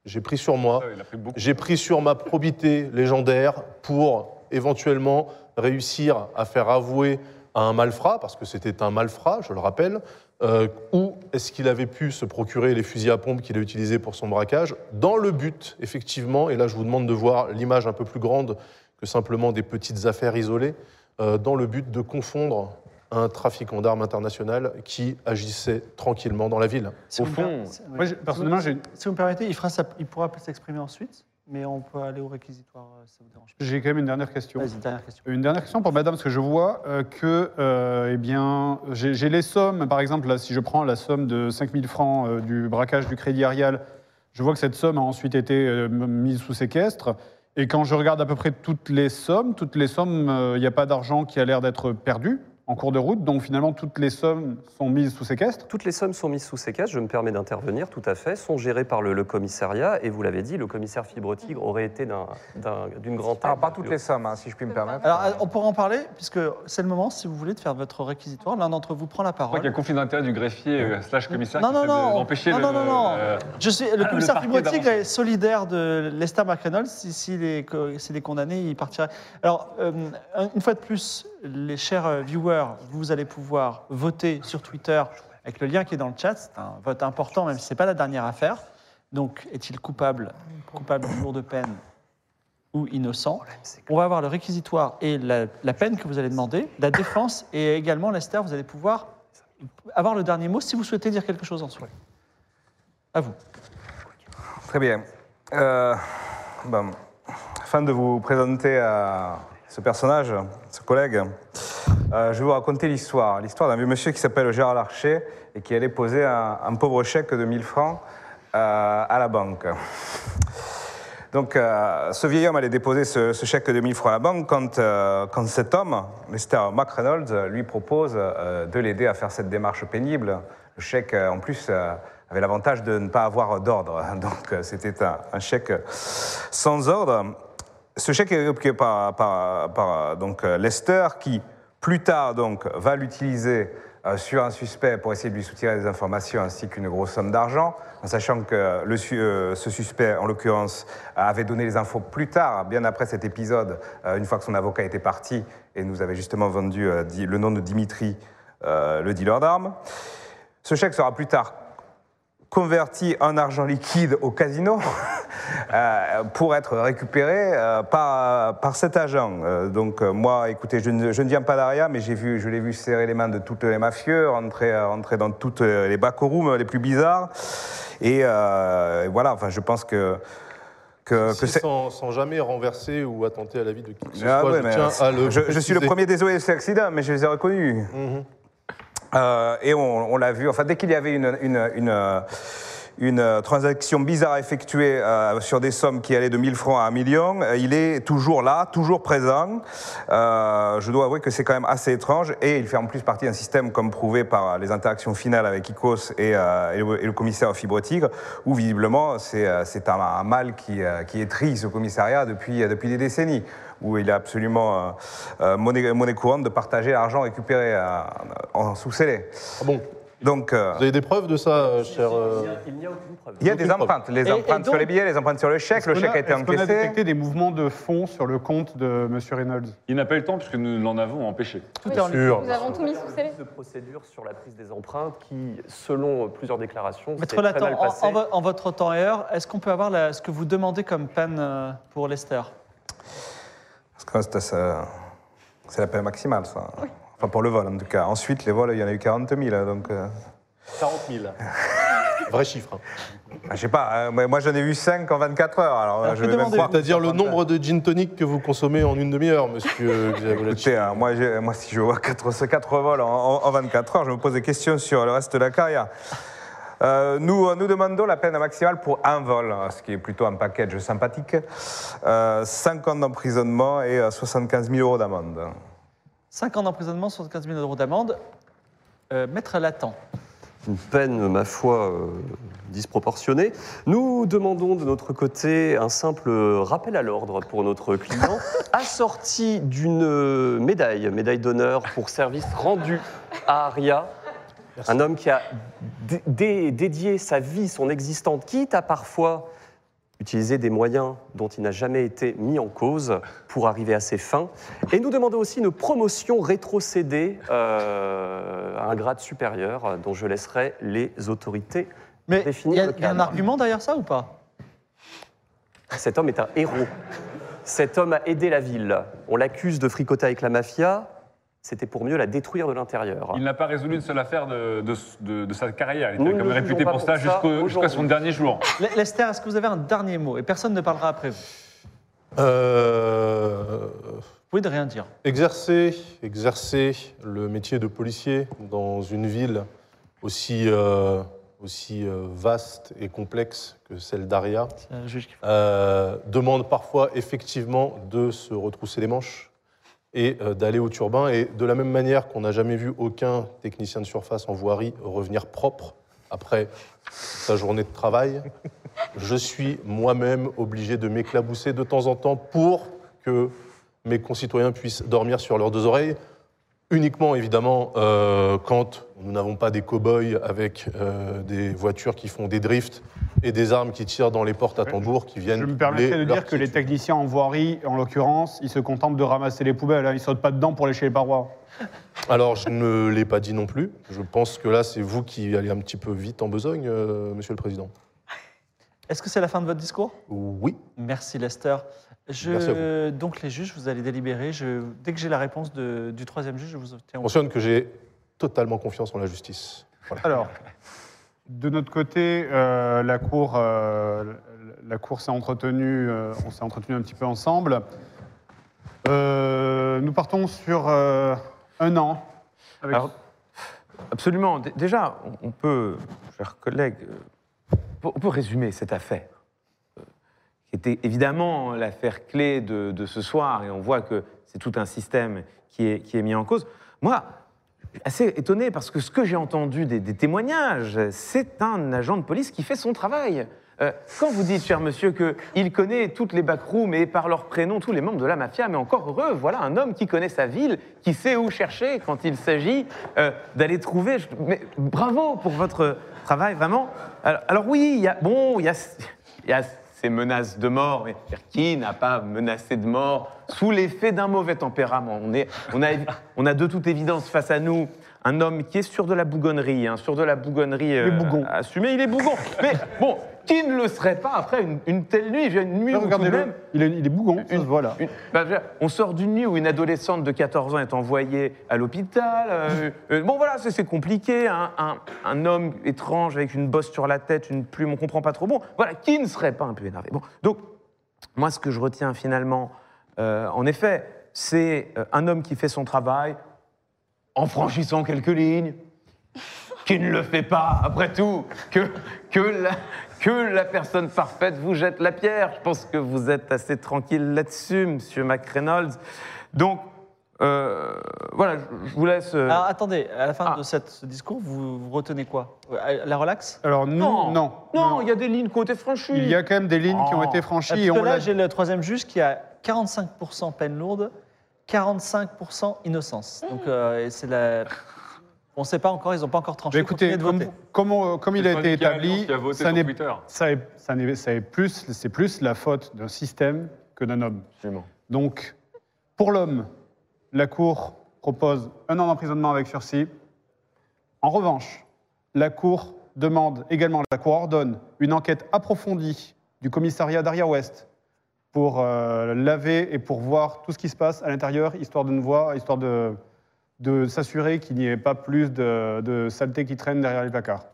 j'ai pris sur moi, Il a pris beaucoup. j'ai pris sur ma probité légendaire pour éventuellement réussir à faire avouer à un malfrat, parce que c'était un malfrat, je le rappelle, euh, où est-ce qu'il avait pu se procurer les fusils à pompe qu'il a utilisés pour son braquage, dans le but, effectivement, et là je vous demande de voir l'image un peu plus grande que simplement des petites affaires isolées, dans le but de confondre un trafiquant d'armes international qui agissait tranquillement dans la ville. Si Au vous me fond, per- si- Moi, j'ai- personnellement, j'ai Si vous me permettez, il, fera sa- il pourra s'exprimer ensuite, mais on peut aller au réquisitoire euh, si ça vous dérange pas. j'ai quand même une dernière question. Vas-y, dernière question. Une dernière question pour madame, parce que je vois euh, que, euh, eh bien, j'ai j'ai les sommes, par exemple, là, si je prends la somme de 5000 francs euh, du braquage du Crédit Arial, je vois que cette somme a ensuite été euh, mise sous séquestre. Et quand je regarde à peu près toutes les sommes, toutes les sommes, euh, il n'y a pas d'argent qui a l'air d'être perdu en cours de route. Donc finalement, toutes les sommes sont mises sous séquestre. Toutes les sommes sont mises sous séquestre, je me permets d'intervenir, tout à fait, sont gérées par le, le commissariat, et vous l'avez dit, le commissaire Fibre Tigre aurait été d'un- d'un- d'une grande taille. Alors, pas toutes les sommes, hein, si je puis me permettre. Alors, euh, on pourra en parler, puisque c'est le moment, si vous voulez, de faire votre réquisitoire. L'un d'entre vous prend la Je crois parole. qu'il y a conflit d'intérêt du greffier euh, slash commissaire Non, qui non, non. d'empêcher non, le. non, non, non. euh, Je suis, le commissaire d'avancer. est solidaire de Lester McReynolds. Si, s'il s'il est condamné, il partirait. Alors, euh, une fois de plus, les chers euh, vous allez pouvoir voter sur Twitter avec le lien qui est dans le chat. C'est un vote important, même si ce n'est pas la dernière affaire. Donc, est-il coupable, coupable d'une lourde peine ou innocent? On va avoir le réquisitoire et la, peine que vous allez demander, la défense, et également, Lester, vous allez pouvoir avoir le dernier mot si vous souhaitez dire quelque chose ensuite. À vous. Très bien. Euh, afin de vous présenter euh, ce personnage, ce collègue, euh, je vais vous raconter l'histoire. L'histoire d'un vieux monsieur qui s'appelle Gérard Larcher et qui allait poser un, pauvre chèque de 1000 francs euh, à la banque. Donc, euh, ce vieil homme allait déposer ce, chèque de 1000 francs à la banque quand, quand cet homme, Lester McReynolds, lui propose de l'aider à faire cette démarche pénible. Le chèque, en plus, avait l'avantage de ne pas avoir d'ordre. Donc, c'était un, chèque sans ordre. Ce chèque est récupéré par, par- donc, Lester, qui, plus tard, donc, va l'utiliser euh, sur un suspect pour essayer de lui soutirer des informations ainsi qu'une grosse somme d'argent, en sachant que euh, ce suspect, en l'occurrence, avait donné les infos plus tard, bien après cet épisode, euh, une fois que son avocat était parti et nous avait justement vendu le nom de Dimitri, le dealer d'armes. Ce chèque sera plus tard converti en argent liquide au casino euh, pour être récupéré euh, par, par cet agent. Euh, donc moi, écoutez, je ne, je ne viens pas d'Aria, mais j'ai vu, je l'ai vu serrer les mains de tous les mafieux, rentrer, rentrer dans toutes les backrooms les plus bizarres. Et, euh, voilà, enfin, je pense que que, Si sans, sans jamais renverser ou attenter à la vie de qui que ce Ah soit, ouais, je mais tiens à le je, je suis le premier désolé de cet accident, mais je les ai reconnus. Mhm. Et on, on l'a vu, enfin, dès qu'il y avait une, une, une, euh, une, euh, transaction bizarre à effectuer euh, sur des sommes qui allaient de 1000 francs à 1 million, euh, il est toujours là, toujours présent. Euh, je dois avouer que c'est quand même assez étrange et il fait en plus partie d'un système comme prouvé par les interactions finales avec Icos et, euh, et le, commissaire Fibre Tigre, où visiblement c'est euh, un, un mal qui, euh, qui étrit ce commissariat depuis, euh, depuis des décennies où il est absolument euh, euh, monnaie, monnaie courante de partager l'argent récupéré euh, en sous-scellé. Ah bon? Donc, euh, Vous avez des preuves de ça, euh, cher euh, Il n'y a aucune preuve. il y a des preuve. empreintes, les Et- et empreintes sur les billets, les empreintes sur le chèque, le chèque qu'on a été est-ce qu'on a encaissé. détecté des mouvements de fonds sur le compte de M. Reynolds? Il n'a pas eu le temps puisque nous l'en avons empêché. Tout Oui. est en ligne. Sûr. Nous avons tout mis sous scellé. de procédure sur la prise des empreintes qui, selon plusieurs déclarations, s'est Maître très Latan, mal en, passé. en vo- en votre temps et heure, est-ce qu'on peut avoir la- ce que vous demandez comme peine pour Lester? Parce que c'est- la peine maximale, ça. Enfin, pour le vol, en tout cas. Ensuite, les vols, il y en a eu 40 000, donc... euh, 40 000. Vrai chiffre. hein. je sais pas, hein, moi j'en ai vu 5 en 24 heures, alors, Alors, je vais même. C'est-à-dire le nombre de gin tonic que vous consommez en une demi-heure, monsieur. Écoutez, hein, moi, moi, si je vois 4, 4 vols en, en- en 24 heures, je me pose des questions sur le reste de la carrière. Euh, nous, nous demandons la peine maximale pour un vol, hein, ce qui est plutôt un package sympathique. Euh, 5 ans d'emprisonnement et euh, 75 000 euros d'amende. 5 ans d'emprisonnement, 75 000 euros d'amende. Euh, Maître Latan, Une peine, ma foi, euh, disproportionnée. Nous demandons de notre côté un simple rappel à l'ordre pour notre client, assorti d'une médaille, médaille d'honneur pour service rendu à Aria. Un homme qui a dé- dé- dédié sa vie, son existence, quitte à parfois utiliser des moyens dont il n'a jamais été mis en cause pour arriver à ses fins. Et nous demandons aussi une promotion rétrocédée euh, à un grade supérieur dont je laisserai les autorités mais il définir y, il y a un argument derrière ça ou pas? Cet homme est un héros. Cet homme a aidé la ville. On l'accuse de fricoter avec la mafia. C'était pour mieux la détruire de l'intérieur. Il n'a pas résolu une seule affaire de, de- de- de sa carrière. Il était réputé pour ça jusqu'à son dernier jour. Le- Lester, est-ce que vous avez un dernier mot Et personne ne parlera après vous. Euh, Vous pouvez de rien dire. exercer, exercer le métier de policier dans une ville aussi, euh, aussi euh, vaste et complexe que celle d'Aria euh, demande parfois effectivement de se retrousser les manches et euh, d'aller au turbin. Et de la même manière qu'on n'a jamais vu aucun technicien de surface en voirie revenir propre après sa journée de travail, je suis moi-même obligé de m'éclabousser de temps en temps pour que mes concitoyens puissent dormir sur leurs deux oreilles. Uniquement, évidemment, euh, quand nous n'avons pas des cow-boys avec euh, des voitures qui font des drifts et des armes qui tirent dans les portes à tambour qui viennent. Je me permettrais de dire que les techniciens en voirie, en l'occurrence, ils se contentent de ramasser les poubelles. hein. Ils sautent pas dedans pour lécher les parois. Alors, je ne l'ai pas dit non plus. Je pense que là, c'est vous qui allez un petit peu vite en besogne, euh, Monsieur le Président. Est-ce que c'est la fin de votre discours? Oui. Merci Lester. Je, donc les juges, vous allez délibérer. Je, dès que j'ai la réponse de- du troisième juge, je vous tiens Je au mentionne que j'ai totalement confiance en la justice. Voilà. Alors, de notre côté, euh, la cour, euh, la cour s'est entretenue, euh, on s'est entretenu un petit peu ensemble. Euh, nous partons sur euh, un an. avec- Alors, absolument. Déjà, on- peut, chers collègues, on peut résumer cette affaire, qui était évidemment l'affaire clé de, de ce soir, et on voit que c'est tout un système qui est, qui est mis en cause. Moi, assez étonné parce que ce que j'ai entendu des, témoignages, c'est un agent de police qui fait son travail. Euh, quand vous dites, cher monsieur, qu'il connaît toutes les backrooms et par leur prénom tous les membres de la mafia, mais encore heureux, voilà un homme qui connaît sa ville, qui sait où chercher quand il s'agit euh, d'aller trouver. bravo pour votre travail, vraiment. Alors, oui, bon, il y a ces menaces de mort, mais qui n'a pas menacé de mort sous l'effet d'un mauvais tempérament? On, est, on, a, on a de toute évidence face à nous un homme qui est sur de la bougonnerie, hein, sur de la bougonnerie euh, bougon. assumée. Il est bougon. Mais bon, qui ne le serait pas après une, une telle nuit? Une nuit où tout de Regardez-le, même, il est, il est bougon, ça se voit là. une- bah, je veux dire, on sort d'une nuit où une adolescente de 14 ans est envoyée à l'hôpital. euh, euh, bon, voilà, c'est c'est compliqué. Un, un- un homme étrange avec une bosse sur la tête, une plume, on comprend pas trop. Bon, voilà, qui ne serait pas un peu énervé? Bon, donc, moi, ce que je retiens finalement, euh, en effet, c'est euh, un homme qui fait son travail en franchissant quelques lignes, qui ne le fait pas, après tout, que, que, la, que la personne parfaite vous jette la pierre. Je pense que vous êtes assez tranquille là-dessus, monsieur McReynolds. Donc, euh, voilà, je vous laisse. euh, Alors attendez, à la fin Ah. de cette- ce discours, vous, vous retenez quoi? Euh, La relax? Alors nous, non, non. non, il y a des lignes qui ont été franchies. Il y a quand même des lignes qui ont Oh. été franchies Parce et que on là, j'ai le troisième juge qui a 45% peine lourde, 45% innocence. Donc euh, et c'est la... On ne sait pas encore, ils n'ont pas encore tranché. Bah, écoutez, de comme, voter. comme on- comme il a été établi, Alliance qui a voté ça n'est Twitter. ça est- ça n'est- ça est plus, c'est plus la faute d'un système que d'un homme. Absolument. Donc, pour l'homme, la Cour propose un an d'emprisonnement avec sursis. En revanche, la Cour demande également, la Cour ordonne une enquête approfondie du commissariat d'Aria Ouest pour euh, laver et pour voir tout ce qui se passe à l'intérieur, histoire de ne voir, histoire de, de s'assurer qu'il n'y ait pas plus de, de saleté qui traîne derrière les placards.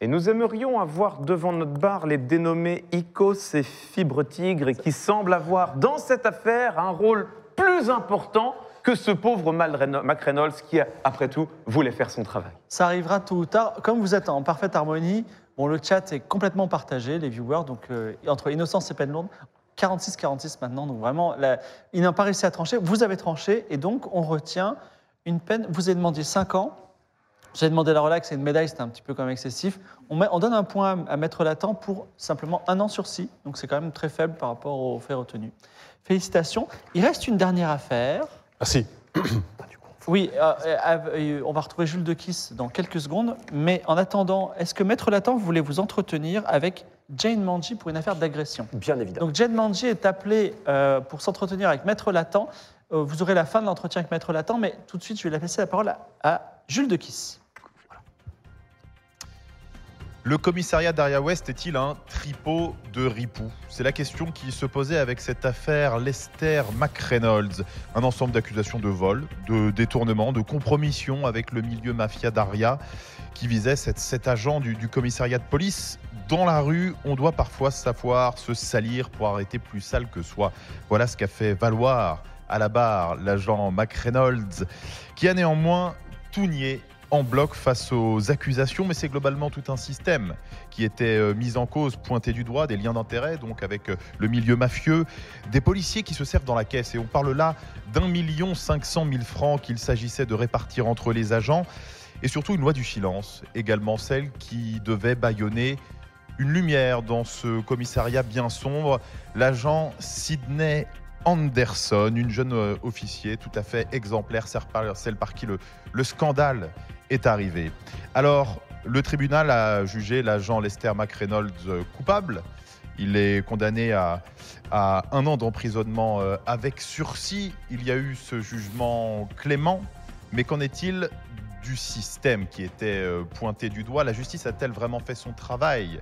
Et nous aimerions avoir devant notre bar les dénommés Icos et Fibre Tigre, qui semblent avoir dans cette affaire un rôle plus important que ce pauvre Mal- McReynolds qui, après tout, voulait faire son travail. Ça arrivera tôt ou tard. Comme vous êtes en parfaite harmonie, bon, le chat est complètement partagé, les viewers, donc euh, entre innocence et peine lourde, 46-46 maintenant, donc vraiment, la- ils n'ont pas réussi à trancher. Vous avez tranché, et donc on retient une peine. Vous avez demandé 5 ans. Vous avez demandé la relax et une médaille, c'était un petit peu comme excessif. On, met- on donne un point à Maître Latent pour simplement un an sursis, donc c'est quand même très faible par rapport aux faits retenus. Félicitations. Il reste une dernière affaire. Merci. Oui, euh, euh, euh, on va retrouver Jules de Kiss dans quelques secondes. Mais en attendant, est-ce que Maître Latent voulait vous entretenir avec Jane Manji pour une affaire d'agression? Bien évidemment. Donc Jane Manji est appelée euh, pour s'entretenir avec Maître Latent. Euh, vous aurez la fin de l'entretien avec Maître Latent, mais tout de suite, je vais laisser la parole à, Jules de Kiss. Le commissariat d'Aria West est-il un tripot de ripoux C'est la question qui se posait avec cette affaire Lester McReynolds. Un ensemble d'accusations de vol, de détournement, de compromission avec le milieu mafia d'Aria qui visait cet, cet agent du, du commissariat de police. Dans la rue, on doit parfois savoir se salir pour arrêter plus sale que soi. Voilà ce qu'a fait valoir à la barre l'agent McReynolds, qui a néanmoins tout nié en bloc face aux accusations, mais c'est globalement tout un système qui était euh, mis en cause, pointé du doigt, des liens d'intérêt, donc avec euh, le milieu mafieux, des policiers qui se servent dans la caisse. Et on parle là d'un million cinq cent mille francs qu'il s'agissait de répartir entre les agents, et surtout une loi du silence, également celle qui devait bâillonner une lumière dans ce commissariat bien sombre, l'agent Sidney Anderson, une jeune euh, officier tout à fait exemplaire, celle par, qui le, le scandale est arrivé. Alors, le tribunal a jugé l'agent Lester McReynolds euh, coupable. Il est condamné à, un an d'emprisonnement euh, avec sursis. Il y a eu ce jugement clément, mais qu'en est-il du système qui était pointé du doigt? La justice a-t-elle vraiment fait son travail?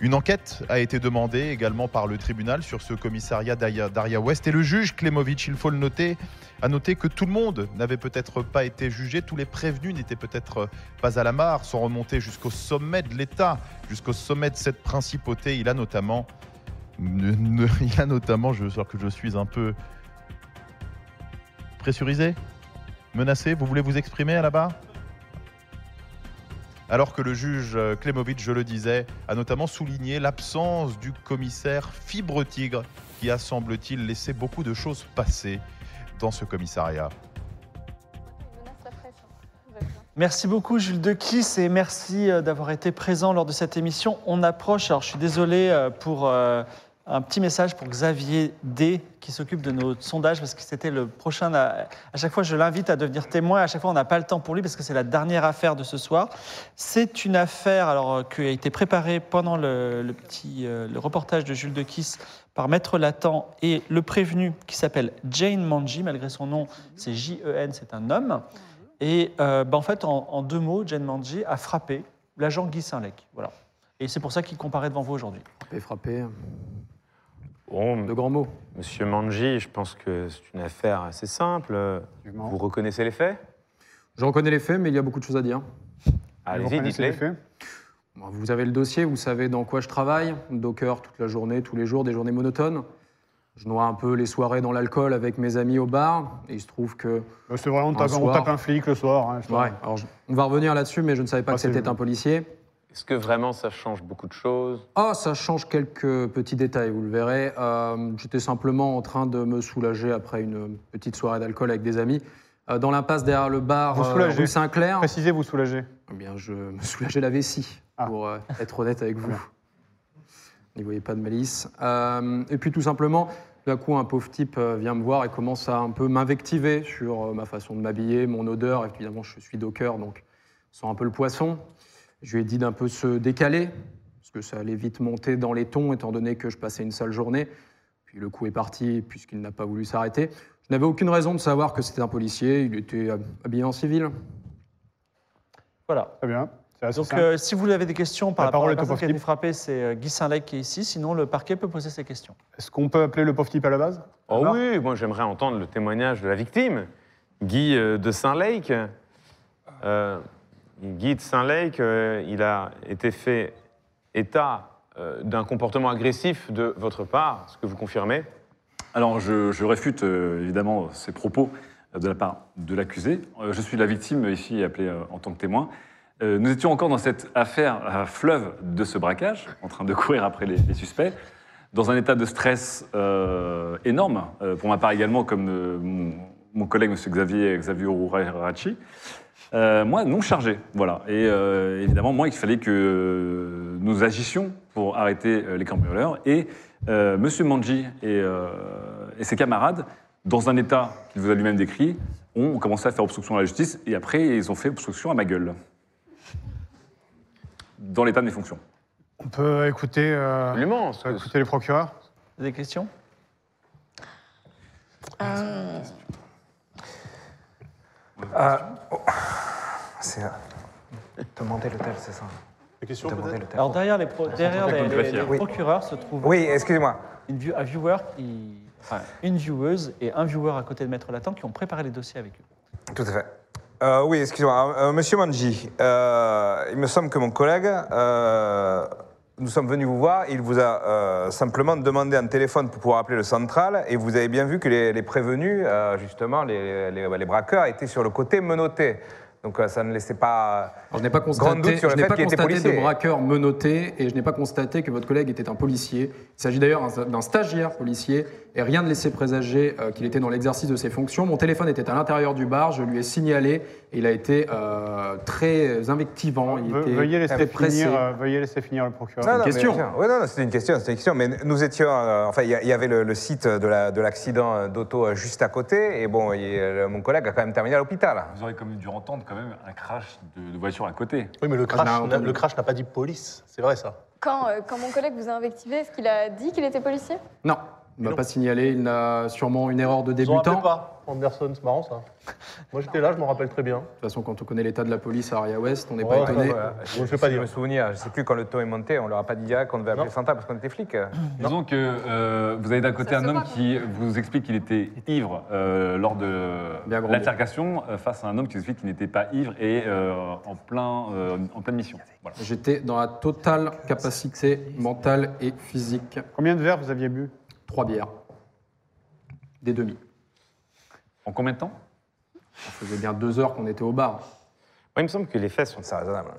Une enquête a été demandée également par le tribunal sur ce commissariat d'Aria West et le juge Klemovic, il faut le noter, a noté que tout le monde n'avait peut-être pas été jugé, tous les prévenus n'étaient peut-être pas à la mare, sont remontés jusqu'au sommet de l'État, jusqu'au sommet de cette principauté. Il a notamment, il a notamment, je sens que je suis un peu pressurisé, menacé. Vous voulez vous exprimer à la barre? Alors que le juge euh, Klemovic, je le disais, a notamment souligné l'absence du commissaire Fibre Tigre, qui a, semble-t-il, laissé beaucoup de choses passer dans ce commissariat. Merci beaucoup Jules de Kiss et merci euh, d'avoir été présent lors de cette émission. On approche, alors je suis désolé euh, pour un petit message pour Xavier D qui s'occupe de nos sondages parce que c'était le prochain. À, chaque fois je l'invite à devenir témoin, à chaque fois on n'a pas le temps pour lui parce que c'est la dernière affaire de ce soir. C'est une affaire alors, euh, qui a été préparée pendant le, petit euh, le reportage de Jules de Kiss par Maître Latan et le prévenu qui s'appelle Jane Manji, malgré son nom c'est J-E-N, c'est un homme. Et euh, bah, en fait, en, en deux mots, Jane Manji a frappé l'agent Guy Saint-Lec. Voilà. Et c'est pour ça qu'il comparaît devant vous aujourd'hui. Frappé, frappé. Bon, De grands mots. Monsieur Manji, je pense que c'est une affaire assez simple. Vous reconnaissez les faits? Je reconnais les faits, mais il y a beaucoup de choses à dire. Allez-y, dites-les. Vous avez le dossier, vous savez dans quoi je travaille. Docker toute la journée, tous les jours, des journées monotones. Je noie un peu les soirées dans l'alcool avec mes amis au bar. Et il se trouve que. Euh, C'est vrai, on Un tape, on soir. tape un flic le soir. hein, je Ouais, alors je- on va revenir là-dessus, mais je ne savais pas Ah, que c'était un policier. Est-ce que vraiment ça change beaucoup de choses? Oh, ça change quelques petits détails, vous le verrez. Euh, J'étais simplement en train de me soulager après une petite soirée d'alcool avec des amis. Euh, dans l'impasse derrière le bar Vous euh, soulagez. rue Saint-Clair, Précisez, vous soulagez. eh bien, je me soulageais la vessie, Ah. pour euh, être honnête avec vous. N'y voyez pas de malice. Euh, et puis tout simplement, d'un coup, un pauvre type vient me voir et commence à un peu m'invectiver sur euh, ma façon de m'habiller, mon odeur. Évidemment, je suis docker, donc je sens un peu le poisson. Je lui ai dit d'un peu se décaler, parce que ça allait vite monter dans les tons, étant donné que je passais une sale journée. Puis le coup est parti, puisqu'il n'a pas voulu s'arrêter. Je n'avais aucune raison de savoir que c'était un policier, il était hab- habillé en civil. Voilà. Très bien. C'est assez Donc, simple. euh, si vous avez des questions par La rapport à parole la est au personne qui a pauvre été frappée, c'est euh, Guy Saint-Lec qui est ici. Sinon, le parquet peut poser ses questions. Est-ce qu'on peut appeler le pauvre type à la base? Oh Alors oui, moi j'aimerais entendre le témoignage de la victime, Guy euh, de Saint-Lake. Euh, Guy de Saint-Lake, euh, il a été fait état euh, d'un comportement agressif de votre part, ce que vous confirmez Alors, je, réfute euh, évidemment ces propos de la part de l'accusé. Je suis la victime ici appelée en tant que témoin. Nous étions encore dans cette affaire à fleuve de ce braquage, en train de courir après les, suspects, dans un état de stress énorme, pour ma part également, comme mon, mon collègue, M. Xavier, Xavier Ururachi. Euh, moi, non chargé, voilà. Et euh, évidemment, moi, il fallait que nous agissions pour arrêter euh, les cambrioleurs. Et euh, Monsieur Manji et, euh, et ses camarades, dans un état qu'il vous a lui-même décrit, ont commencé à faire obstruction à la justice. Et après, ils ont fait obstruction à ma gueule. Dans l'état de mes fonctions. On peut écouter, euh, Absolument. on peut écouter les procureurs? Des questions? Ah, oh. C'est. Demander l'hôtel, c'est ça Demander l'hôtel. Alors, derrière les, pro- derrière les, avec le les- greffier. les Oui. procureurs se trouve Oui, excusez-moi. une view- un viewer, qui- enfin, une vieweuse et un viewer à côté de Maître Latent qui ont préparé les dossiers avec eux. Tout à fait. Euh, oui, excusez-moi. Euh, Monsieur Manji, euh, il me semble que mon collègue, euh, nous sommes venus vous voir, il vous a euh, simplement demandé un téléphone pour pouvoir appeler le central, et vous avez bien vu que les, les prévenus, euh, justement, les, les- les braqueurs, étaient sur le côté menotté. Donc euh, ça ne laissait pas Alors, je n'ai pas constaté, sur je le n'ai fait pas constaté de braqueur menotté et je n'ai pas constaté que votre collègue était un policier. Il s'agit d'ailleurs d'un stagiaire policier et rien ne laissait présager euh, qu'il était dans l'exercice de ses fonctions. Mon téléphone était à l'intérieur du bar, je lui ai signalé et il a été euh, très invectivant. Il Ve- était veuillez, laisser très pressé. finir, euh, veuillez laisser finir le procureur. Non, non, mais question. Ouais, non, non, c'était une question, c'était une question. Mais nous étions, euh, enfin, il y, a- il y avait le, le site de la- de l'accident euh, d'auto euh, juste à côté, et bon, il- euh, mon collègue a quand même terminé à l'hôpital. Vous aurez quand même dû entendre quand même un crash de, de voiture à côté. Oui, mais le Ah, je crash, l'ai n'a- entendu. le crash n'a pas dit police. C'est vrai ça. Quand, euh, quand mon collègue vous a invectivé, est-ce qu'il a dit qu'il était policier? Non, il ne m'a pas signalé. Il n'a sûrement une erreur de débutant. rappelaient pas. Anderson, c'est marrant ça. Moi j'étais là, je m'en rappelle très bien. De toute façon, quand on connaît l'état de la police à Aria West, on n'est Ouais, pas étonné. ouais, ouais. Je ne fais pas Je dire. me souvenir, je sais plus quand le taux est monté, on leur a pas dit direct qu'on devait appeler Non. Santa parce qu'on était flics. Disons que euh, vous avez d'un côté Ça un homme qui vous explique qu'il était ivre euh, lors de l'altercation euh, face à un homme qui vous explique qu'il n'était pas ivre et euh, en, plein, euh, en pleine mission. Voilà. J'étais dans la totale capacité mentale et physique. Combien de verres vous aviez bu? Trois bières. Des demi. En combien de temps? Ça faisait bien deux heures qu'on était au bar. Moi, il me semble que les faits sont ça raisonnables.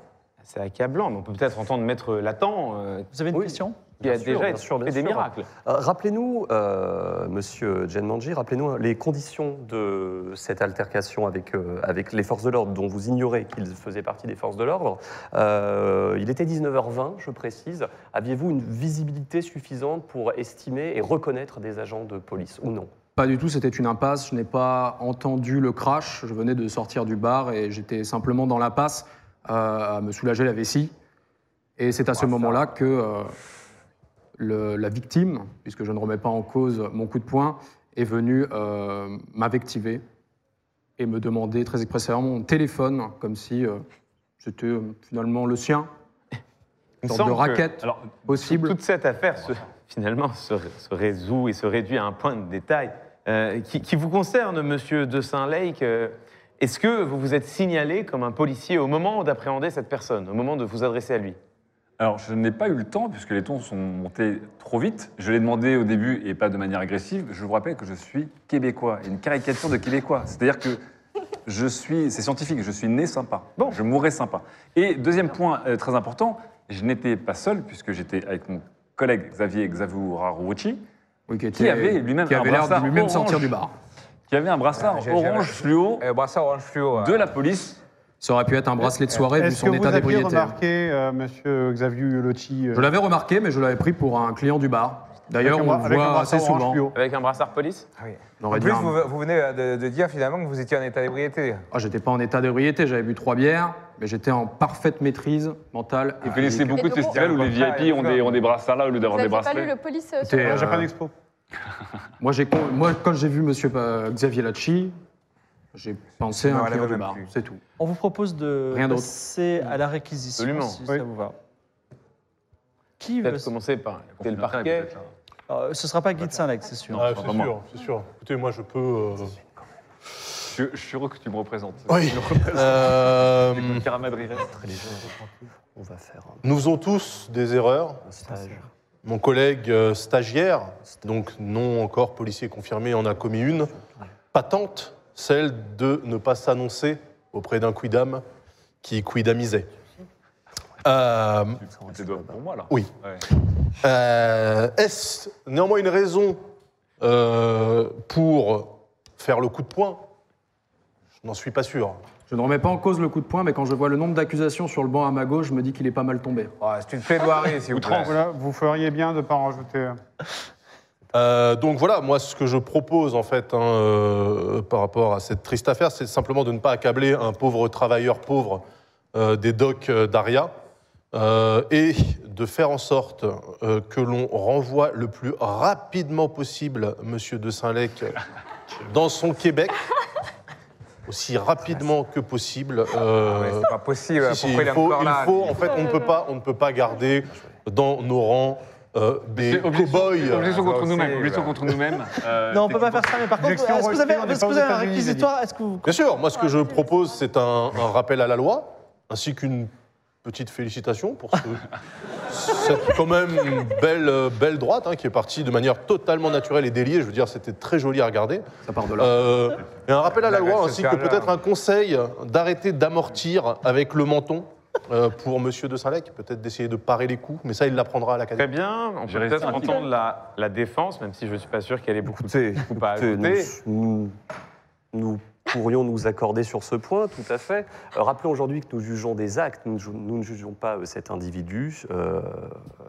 C'est accablant, mais on peut peut-être entendre Maître Latent, euh, Vous avez une Oui. question? Qui a Bien sûr, déjà bien sûr, bien fait des sûr. miracles. Euh, rappelez-nous, euh, monsieur Genmanji, rappelez-nous les conditions de cette altercation avec, euh, avec les forces de l'ordre, dont vous ignorez qu'ils faisaient partie des forces de l'ordre. Euh, il était 19h20, je précise. Aviez-vous une visibilité suffisante pour estimer et reconnaître des agents de police ou non? Pas du tout, c'était une impasse. Je n'ai pas entendu le crash. Je venais de sortir du bar et j'étais simplement dans l'impasse euh, à me soulager la vessie. Et c'est à ce moment-là que euh, le- la victime, puisque je ne remets pas en cause mon coup de poing, est venue euh, m'invectiver et me demander très expressément mon téléphone, comme si euh, c'était euh, finalement le sien. Une sorte de que- raquette Alors, possible. Toute cette affaire, se- finalement, se, se résout et se réduit à un point de détail euh, qui, qui vous concerne, monsieur de Saint-Lake. Est-ce que vous vous êtes signalé comme un policier au moment d'appréhender cette personne, au moment de vous adresser à lui? Alors, je n'ai pas eu le temps, puisque les tons sont montés trop vite. Je l'ai demandé au début et pas de manière agressive. Je vous rappelle que je suis québécois, et une caricature de québécois. C'est-à-dire que je suis, c'est scientifique, je suis né sympa. Bon. Je mourrai sympa. Et deuxième point euh, très important, je n'étais pas seul, puisque j'étais avec mon collègue Xavier Xavurarucci, Oui, qui, avait lui-même qui un l'air de brassard lui-même orange. sortir du bar. qui avait un brassard Ah, j'ai- orange j'ai- fluo Euh, brassard orange fluo. de la police. Ça aurait pu être un bracelet de soirée vu Est-ce que son vous état aviez d'ébriété. remarqué, euh, monsieur Xavier Lotti, euh, Je l'avais remarqué, mais je l'avais pris pour un client du bar. D'ailleurs, on le voit assez souvent. Avec un brassard police Oui. On aurait En plus, un- vous, vous venez de, de dire finalement que vous étiez en état d'ébriété. Ah, j'étais pas en état d'ébriété, j'avais bu trois bières, mais j'étais en parfaite maîtrise mentale. et Vous connaissez beaucoup de festivals où les VIP ont des, ont des brassards là au lieu Vous d'avoir des n'avez pas lu bracelets. le police euh, sur Écoutez, le- euh, Japan Expo. Moi, j'ai moi, quand j'ai vu monsieur euh, Xavier Lacci, j'ai pensé à un avait du bar, c'est tout. On vous propose de Rien d'autre. passer à la réquisition, Absolument. si Oui. ça vous va. Qui veut... Peut-être commencer par écouter le parquet. Euh, Ce sera pas Guy de Saint-Lec, c'est sûr. Ah, c'est moi. sûr, c'est sûr. Écoutez, moi, je peux. euh, Je, je suis heureux que tu me représentes. Oui. Euh, reste. On va faire nous faisons tous des erreurs. stage. Mon collègue euh, stagiaire, donc non encore policier confirmé, en a commis une patente, celle de ne pas s'annoncer auprès d'un quidam qui quidamisait. Euh, pour moi là. oui. Ouais. Euh, Est-ce néanmoins une raison euh, pour faire le coup de poing? Je n'en suis pas sûr. Je ne remets pas en cause le coup de poing, mais quand je vois le nombre d'accusations sur le banc à ma gauche, je me dis qu'il est pas mal tombé. Oh, c'est une plaidoirie, s'il vous plaît. Voilà, vous feriez bien de ne pas en rajouter. Euh, donc voilà, moi ce que je propose en fait hein, euh, par rapport à cette triste affaire, c'est simplement de ne pas accabler un pauvre travailleur pauvre euh, des docks d'Aria et de faire en sorte que l'on renvoie le plus rapidement possible Monsieur de Saint-Lec dans son Québec, aussi rapidement que possible. euh, Mais c'est pas possible. si, si, Pourquoi il faut, il faut- en fait, on ne peut pas, on ne peut pas garder dans nos rangs euh, des cow-boys. objection contre Ça nous-mêmes. Objection contre nous-mêmes. Euh, Non, on peut pas faire ça, mais par contre, est-ce que vous avez, est-ce que vous avez un réquisitoire Est-ce que vous... Bien sûr, moi ce que je propose, c'est un, un rappel à la loi, ainsi qu'une petite félicitation pour ce- cette quand même belle, euh, belle droite hein, qui est partie de manière totalement naturelle et déliée. Je veux dire, c'était très joli à regarder. Ça part de là. Euh, et un rappel à la La loi, ainsi que peut-être un conseil d'arrêter d'amortir avec le menton euh, pour Monsieur de Saint-Lec, peut-être d'essayer de parer les coups, mais ça, il l'apprendra à Très l'académie. bien, on peut peut-être entendre la, la défense, même si je ne suis pas sûr qu'elle ait beaucoup, Écoutez, beaucoup à écoutez, ajouter. nous, nous- nous pourrions nous accorder sur ce point, tout à fait. Euh, rappelons aujourd'hui que nous jugeons des actes, nous, ne ju- nous ne jugeons pas euh, cet individu euh,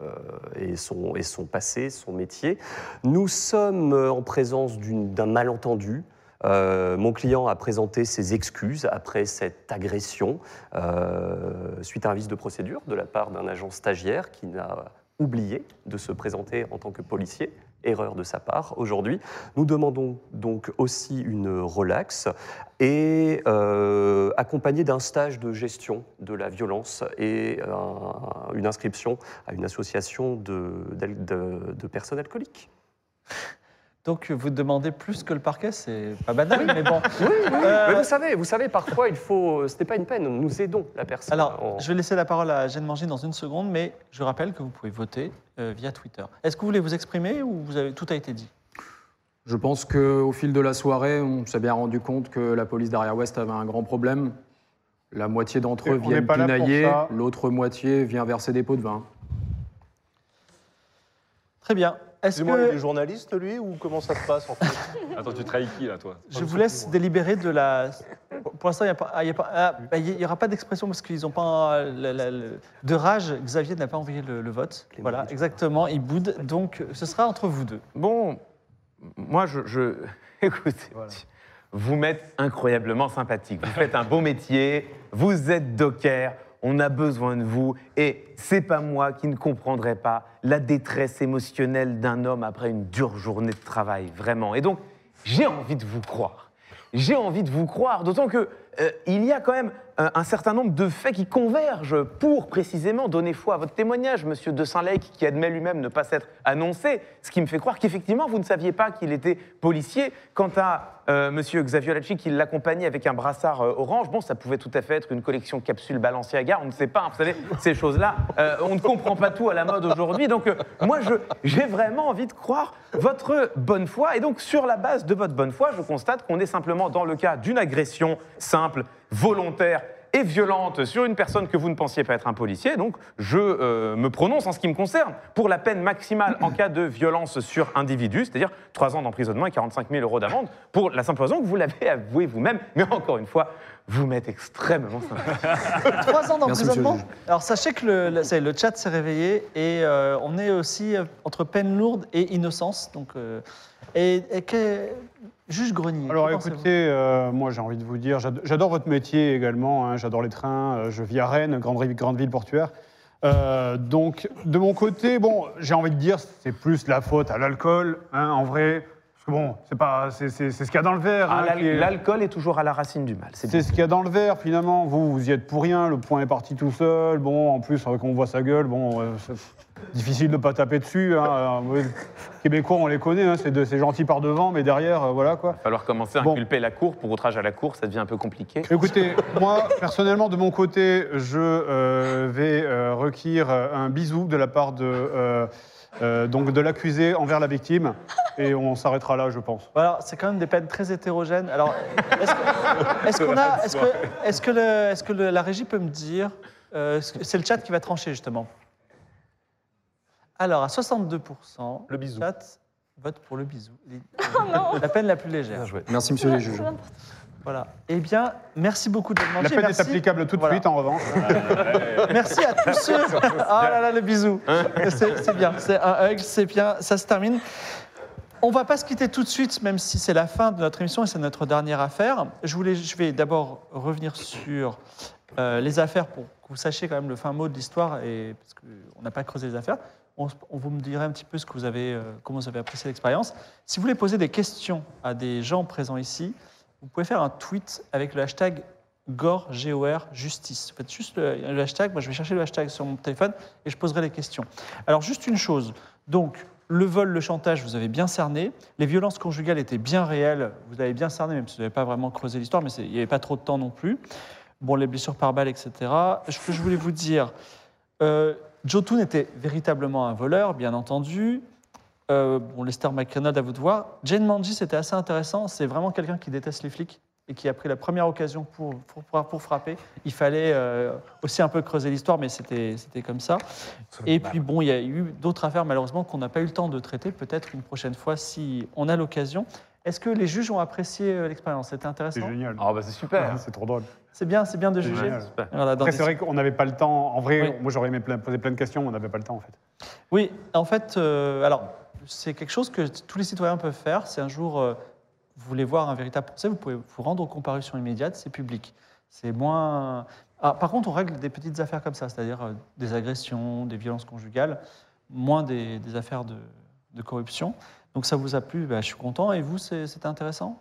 euh, et, son, et son passé, son métier. Nous sommes euh, en présence d'une- d'un malentendu. Euh, mon client a présenté ses excuses après cette agression euh, suite à un vice de procédure de la part d'un agent stagiaire qui n'a oublié de se présenter en tant que policier. Erreur de sa part aujourd'hui. Nous demandons donc aussi une relaxe et euh, accompagné d'un stage de gestion de la violence et un- une inscription à une association de personnes alcooliques. Donc vous demandez plus que le parquet, c'est pas banal, mais bon. Oui, oui, Euh, mais vous savez, vous savez, parfois il faut, ce n'est pas une peine, nous aidons la personne. Alors, je vais laisser la parole à Jeanne Manger dans une seconde, mais je rappelle que vous pouvez voter euh, via Twitter. Est-ce que vous voulez vous exprimer ou vous avez, tout a été dit? Je pense qu'au fil de la soirée, on s'est bien rendu compte que la police d'Aria West avait un grand problème. La moitié d'entre eux viennent pinailler, l'autre moitié vient verser des pots de vin. Très bien. Est-ce Excusez-moi, il que est journaliste, lui, ou comment ça se passe, en fait Attends, tu trahis qui là, toi je vous laisse délibérer de la. Pour l'instant, il n'y a pas- ah, il y a pas- ah, bah, il y aura pas d'expression parce qu'ils n'ont pas un- la- la- le- de rage. Xavier n'a pas envoyé le, le vote. Voilà, exactement. Il boude. Donc, ce sera entre vous deux. Bon, moi, je. je... Écoutez, vous m'êtes incroyablement sympathique. Vous faites un beau métier, vous êtes docker, on a besoin de vous, et c'est pas moi qui ne comprendrai pas la détresse émotionnelle d'un homme après une dure journée de travail, vraiment. Et donc, j'ai envie de vous croire. J'ai envie de vous croire, d'autant que euh, il y a quand même un certain nombre de faits qui convergent pour précisément donner foi à votre témoignage, monsieur de Saint-Lake, qui admet lui-même ne pas s'être annoncé, ce qui me fait croire qu'effectivement vous ne saviez pas qu'il était policier. Quant à euh, monsieur Xavier Lacci, qui l'accompagnait avec un brassard euh, orange, bon, ça pouvait tout à fait être une collection capsule Balenciaga, on ne sait pas, hein, vous savez, ces choses-là, euh, on ne comprend pas tout à la mode aujourd'hui. Donc moi, j'ai vraiment envie de croire votre bonne foi. Et donc sur la base de votre bonne foi, je constate qu'on est simplement dans le cas d'une agression simple, volontaire et violente sur une personne que vous ne pensiez pas être un policier. Donc, je euh, me prononce en ce qui me concerne pour la peine maximale en cas de violence sur individu, c'est-à-dire 3 ans d'emprisonnement et 45 000 euros d'amende, pour la simple raison que vous l'avez avoué vous-même. Mais encore une fois, vous m'êtes extrêmement sympa. Trois ans d'emprisonnement. Alors, sachez que le, le- chat s'est réveillé et euh, on est aussi euh, entre peine lourde et innocence. Donc, euh, et, et que- juge Grenier. Alors écoutez, euh, moi j'ai envie de vous dire, j'ado- j'adore votre métier également, hein, j'adore les trains, euh, je vis à Rennes, grande, grande ville portuaire. Euh, donc de mon côté, bon, j'ai envie de dire, c'est plus la faute à l'alcool, hein, en vrai. Parce que bon, c'est pas, c'est c'est- c'est ce qu'il y a dans le verre. Ah, hein, l'al- qui est- L'alcool est toujours à la racine du mal. C'est C'est ce qu'il y a dans le verre finalement. Vous, vous y êtes pour rien. Le point est parti tout seul. Bon, en plus, quand on voit sa gueule, bon, euh, difficile de pas taper dessus. Hein. Euh, les Québécois, on les connaît. Hein. C'est de- c'est gentil par devant, mais derrière, euh, voilà quoi. Il va falloir commencer à Bon. inculper la cour pour outrage à la cour, ça devient un peu compliqué. Écoutez, moi, personnellement, de mon côté, je euh, vais euh, requérir un bisou de la part de, euh, euh, donc de l'accusé envers la victime. Et on s'arrêtera là, je pense. Voilà, c'est quand même des peines très hétérogènes. Alors, est-ce que- est-ce qu'on a, est-ce que, est-ce que, le- est-ce que le- la régie peut me dire, euh, c'est le chat qui va trancher justement. Alors, à 62%, Le bisou. chat vote pour le bisou. La peine la plus légère. Merci, monsieur les juges. Voilà. Eh bien, merci beaucoup de La demander. peine est applicable tout de Voilà. suite, en revanche. Merci à tous ceux. Ah là là, le bisou. C'est c'est bien. C'est un hug, c'est bien. Ça se termine. On va pas se quitter tout de suite, même si c'est la fin de notre émission et c'est notre dernière affaire. Je, voulais, je vais d'abord revenir sur euh, les affaires pour vous sachiez quand même le fin mot de l'histoire, et parce qu'on n'a pas creusé les affaires. On, vous me direz un petit peu ce que vous avez, euh, comment vous avez apprécié l'expérience. Si vous voulez poser des questions à des gens présents ici, vous pouvez faire un tweet avec le hashtag GOR, justice. Faites juste le, hashtag, moi je vais chercher le hashtag sur mon téléphone et je poserai les questions. Alors juste une chose, donc le vol, le chantage, vous avez bien cerné. Les violences conjugales étaient bien réelles, vous avez bien cerné, même si vous n'avez pas vraiment creusé l'histoire, mais il n'y avait pas trop de temps non plus. Bon, les blessures par balle, etc. Ce que je voulais vous dire, euh, Joe Toon était véritablement un voleur, bien entendu. Euh, bon, Lester McReynolds, à vous de voir. Jane Manji, c'était assez intéressant. C'est vraiment quelqu'un qui déteste les flics et qui a pris la première occasion pour, pour, pour- pour frapper. Il fallait euh, aussi un peu creuser l'histoire, mais c'était c'était comme ça. Et puis, bon, il y a eu d'autres affaires, malheureusement, qu'on n'a pas eu le temps de traiter. Peut-être une prochaine fois, si on a l'occasion. Est-ce que les juges ont apprécié euh, l'expérience? C'était intéressant C'est génial. Ah bah c'est super. C'est trop drôle. C'est bien, c'est bien de juger. génial. Voilà, dans Après, des- c'est vrai qu'on n'avait pas le temps. En vrai, Oui. moi, j'aurais aimé plein- poser plein de questions, mais on n'avait pas le temps, en fait. Oui, en fait, euh, alors, c'est quelque chose que tous les citoyens peuvent faire. Si un jour euh, vous voulez voir un véritable procès, vous pouvez vous rendre aux comparutions immédiates, c'est public. C'est moins. Ah, par contre, on règle des petites affaires comme ça, c'est-à-dire euh, des agressions, des violences conjugales, moins des, des affaires de, de corruption. Donc ça vous a plu, bah, je suis content. Et vous, c'est- c'était intéressant?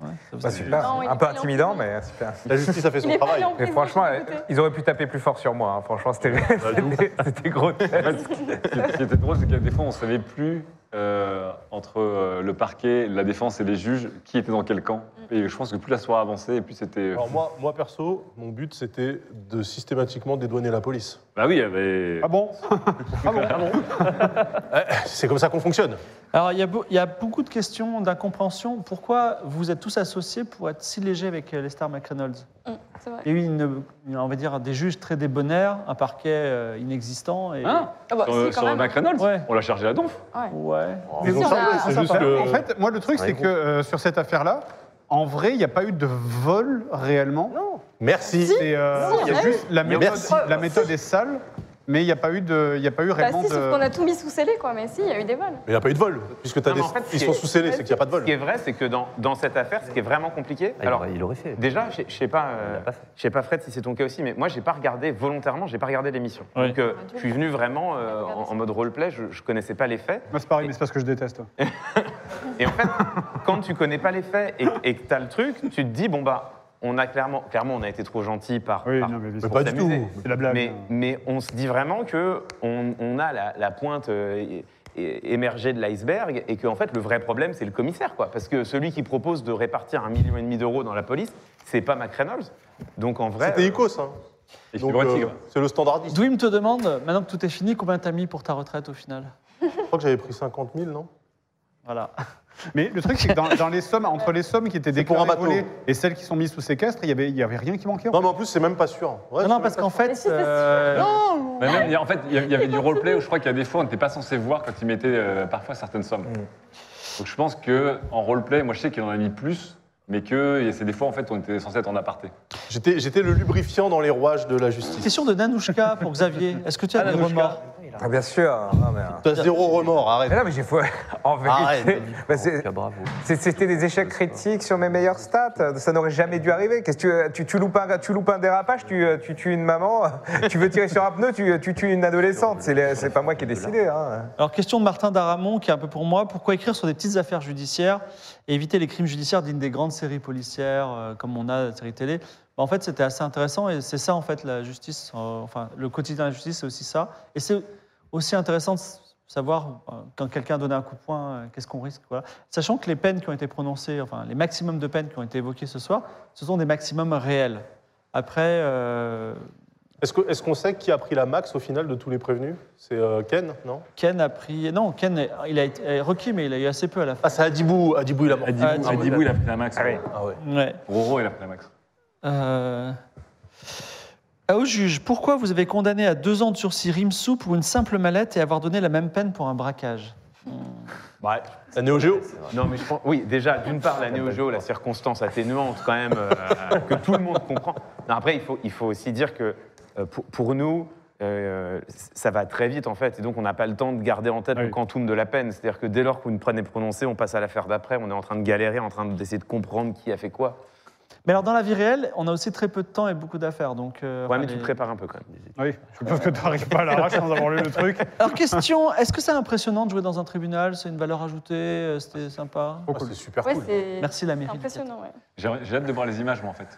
Ouais, ça vous Bah, a plu super. Non, un peu intimidant, mais super. La justice a fait son Il travail. prison, franchement, ils auraient pu taper plus fort sur moi. hein. Franchement, c'était c'était- c'était grotesque. Ce qui ce qui était drôle, c'est que des fois, on ne savait plus euh, entre euh, le parquet, la défense et les juges qui était dans quel camp. Et je pense que plus la soirée avançait, et plus c'était. Alors moi, moi perso, mon but c'était de systématiquement dédouaner la police. Bah oui, il y avait. Ah bon? Eh, C'est comme ça qu'on fonctionne. Alors, il y, a beau- il y a beaucoup de questions d'incompréhension. Pourquoi vous êtes tous associés pour être si légers avec euh, Lester McReynolds? C'est vrai. Il y a eu, une, une- on va dire, des juges très débonnaires, un parquet euh, inexistant. Et... Hein Ah bah, Sur, si, quand sur même. McReynolds Ouais. On l'a chargé à donf. Ouais. Ouais. Ils Si, ont on changé, a- c'est on juste s'en que. En fait, moi, le truc, c'est que euh, sur cette affaire-là, en vrai, il n'y a pas eu de vol réellement. Merci. C'est, euh, Si, il y il y en a a juste la méthode, Merci. la méthode est sale, mais il n'y a pas eu de, il y a pas eu Bah réellement si, sauf qu'on de. a tout mis sous scellé, quoi. Mais si, il y a eu des vols. Mais il n'y a pas eu de vol, puisque t'as Non, des... mais en fait, ils sont sous scellés, c'est qu'il n'y a pas de Ce qui vol. est vrai, c'est que dans, dans cette affaire, ce qui est vraiment compliqué. Ah, il alors, aurait- il aurait fait. déjà, je sais pas, euh, je sais pas Fred si c'est ton cas aussi, mais moi, j'ai pas regardé volontairement, j'ai pas regardé l'émission. Oui. Donc, euh, Ah, je suis venu vraiment euh, en, en mode roleplay. Je, je connaissais pas les faits. Moi, c'est pareil, mais c'est parce que je déteste. Et en fait, quand tu connais pas les faits et, et que tu as le truc, tu te dis, bon, bah, on a clairement, clairement, on a été trop gentil par. Oui, par- non, mais, pas du tout. C'est la blague. mais, mais on se dit vraiment que on, on a la, la pointe euh, é- é- émergée de l'iceberg et qu'en fait, le vrai problème, c'est le commissaire, quoi. Parce que celui qui propose de répartir un million et demi d'euros dans la police, c'est pas McReynolds. Donc, en vrai. C'était euh, Icos, hein. Euh, c'est le standardiste. Dwim te demande, maintenant que tout est fini, combien t'as mis pour ta retraite au final? Je crois que j'avais pris 50 000, non? Voilà. Mais le truc, c'est que dans, dans les sommes, entre les sommes qui étaient C'est pour un déclarées bateau. volées et celles qui sont mises sous séquestre, il y avait, il y avait rien qui manquait. en Non, fait. mais en plus, c'est même pas sûr. Ouais, non, non, c'est parce même qu'en fait, euh, Mais même, il y a- en fait, il y a- il y avait du roleplay où je crois qu'il y a des fois, on n'était pas censé voir quand ils mettaient euh, parfois certaines sommes. Donc je pense qu'en roleplay, moi je sais qu'il en a mis plus, mais que et c'est des fois, en fait, on était censé être en aparté. J'étais j'étais le lubrifiant dans les rouages de la justice. question de Nanouchka pour Xavier. Est-ce que tu as Ah, des Nanouchka. remords? Ah, bien sûr. Non, mais, euh, T'as zéro remords, arrête. mais non, mais j'ai fait. En Arrête. vérité, bah, c'est- bravo. c'est- c'était des échecs critiques sur mes meilleurs stats. Ça n'aurait jamais dû arriver. Qu'est-ce que tu, tu, tu loupes un, tu loupes un dérapage, tu, tu tues une maman, tu veux tirer sur un pneu, tu, tu tues une adolescente. C'est les- c'est pas moi qui ai décidé. Hein. Alors, question de Martin Daramon, qui est un peu pour moi. Pourquoi écrire sur des petites affaires judiciaires et éviter les crimes judiciaires dignes des grandes séries policières, euh, comme on a la série télé En fait, c'était assez intéressant et c'est ça, en fait, la justice. euh, enfin, le quotidien de la justice, c'est aussi ça. Et c'est aussi intéressant de savoir, euh, quand quelqu'un donne un coup de poing, euh, qu'est-ce qu'on risque. Voilà. Sachant que les peines qui ont été prononcées, enfin, les maximums de peines qui ont été évoqués ce soir, ce sont des maximums réels. Après, euh, Est-ce que- est-ce qu'on sait qui a pris la max au final de tous les prévenus? C'est euh, Ken, non? Ken a pris. Non, Ken, il a été requis, mais il a eu assez peu à la fin. Ah, c'est Adibou. Adibou, il a. Adibou, Ah, Adibou. Adibou, il a pris la max. Ah oui. Ah ouais. Ouais. Roro, il a pris la max. Euh... Ah, Au juge, pourquoi vous avez condamné à deux ans de sursis Rimsou pour une simple mallette et avoir donné la même peine pour un braquage bah, La Néo Géo Non, mais je pense, oui, déjà, d'une part, la Néo Geo, la circonstance atténuante, quand même, euh, que tout le monde comprend. Non, après, il faut, il faut aussi dire que euh, pour, pour nous, euh, ça va très vite, en fait, et donc on n'a pas le temps de garder en tête Oui. le quantum de la peine. C'est-à-dire que dès lors qu'une peine est prononcée, on passe à l'affaire d'après, on est en train de galérer, en train d'essayer de comprendre qui a fait quoi. Mais alors, dans la vie réelle, on a aussi très peu de temps et beaucoup d'affaires. Donc, euh, Ouais, mais tu les- te prépares un peu quand même. Oui, je pense que tu n'arrives pas à l'arrache sans avoir lu le truc. Alors, question est-ce que c'est impressionnant de jouer dans un tribunal? C'est une valeur ajoutée? Euh, C'était sympa? Ah, C'est super Ouais, cool. c'est Merci, la c'est mairie. impressionnant, ouais. J'ai hâte de voir les images, moi, en fait.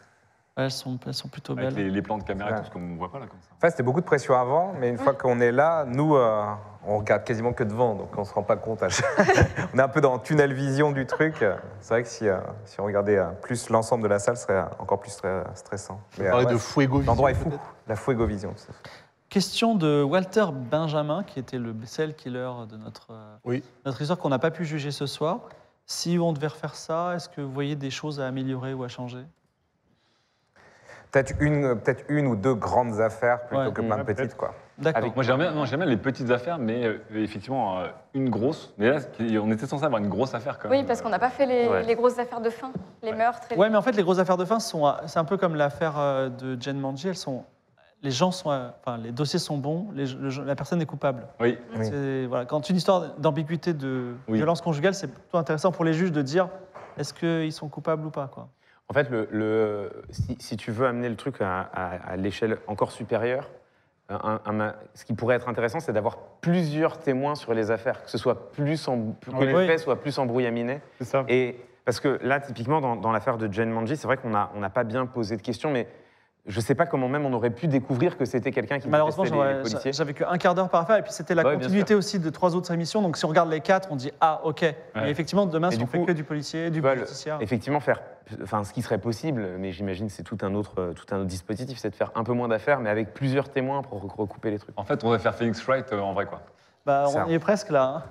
Ouais, elles, sont, elles sont plutôt Avec belles. les, les plans de caméra et Ouais. tout, parce qu'on ne voit pas là comme ça. En fait, c'était beaucoup de pression avant, mais une fois qu'on est là, nous, euh, on regarde quasiment que devant, donc on se rend pas compte. à chaque- on est un peu dans tunnel vision du truc. C'est vrai que si, euh, si on regardait euh, plus l'ensemble de la salle, ce serait encore plus stre- stressant. Mais, On parlait euh, de ouais, Fuego Vision, L'endroit est fou. La Fuego Vision. Question de Walter Benjamin, qui était le cell killer de notre, euh, Oui. notre histoire qu'on n'a pas pu juger ce soir. Si on devait refaire ça, est-ce que vous voyez des choses à améliorer ou à changer? Peut-être une, peut une ou deux grandes affaires plutôt Ouais. que plein de petites, quoi. D'accord. Moi, j'aime bien, non, j'aime bien les petites affaires, mais euh, effectivement, euh, une grosse. Mais là, on était censé avoir une grosse affaire quand même. Oui, parce qu'on n'a pas fait les, Ouais. les grosses affaires de fin, les meurtres. Et Ouais, mais en fait, les grosses affaires de fin sont. à- C'est un peu comme l'affaire euh, de Jen Manji. Elles sont. Les gens sont. à- Enfin, les dossiers sont bons. les- le- la personne est coupable. Oui. Oui. C'est- Voilà. Quand une histoire d'ambiguïté de Oui. violence conjugale, c'est plutôt intéressant pour les juges de dire est-ce qu'ils sont coupables ou pas, quoi. En fait, le, le- si, si tu veux amener le truc à, à- à l'échelle encore supérieure, un- un- ce qui pourrait être intéressant, c'est d'avoir plusieurs témoins sur les affaires, que ce soit plus en, que les faits soient plus embrouillamés. C'est ça. Et parce que là, typiquement, dans, dans l'affaire de Jane Manji, c'est vrai qu'on n'a on n'a pas bien posé de questions, mais je ne sais pas comment même on aurait pu découvrir que c'était quelqu'un qui Malheureusement, détestait les, les j'aurais- policiers. j'avais qu'un quart d'heure par affaire, et puis c'était la continuité aussi de trois autres émissions. Donc si on regarde les quatre, on dit ah ok. Mais effectivement, demain, si on fait que du policier, du justicière. effectivement, faire, enfin, ce qui serait possible, mais j'imagine que c'est tout un autre, tout un autre dispositif, c'est de faire un peu moins d'affaires, mais avec plusieurs témoins pour rec- recouper les trucs. En fait, on va faire Phoenix Wright euh, en vrai, quoi. Bah, on y est presque là. hein.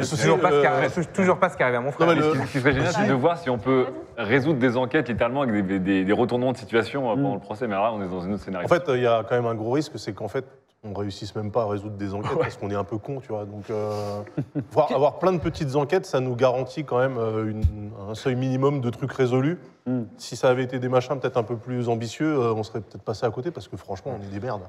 C'est toujours, pas ce qui arrive- c'est toujours pas ce qui arrive à mon frère. Non, mais Ce le- qui- ce qui serait génial, c'est de voir si on peut résoudre des enquêtes littéralement avec des, des- des retournements de situation euh, pendant le procès. Mais là, on est dans une autre scénario. En fait, il y a quand même un gros risque, c'est qu'en fait, on réussisse même pas à résoudre des enquêtes parce qu'on est un peu con, tu vois. Donc, euh, voir- avoir plein de petites enquêtes, ça nous garantit quand même euh, une- un seuil minimum de trucs résolus. Mm. Si ça avait été des machins peut-être un peu plus ambitieux, euh, on serait peut-être passé à côté parce que franchement, on est des merdes.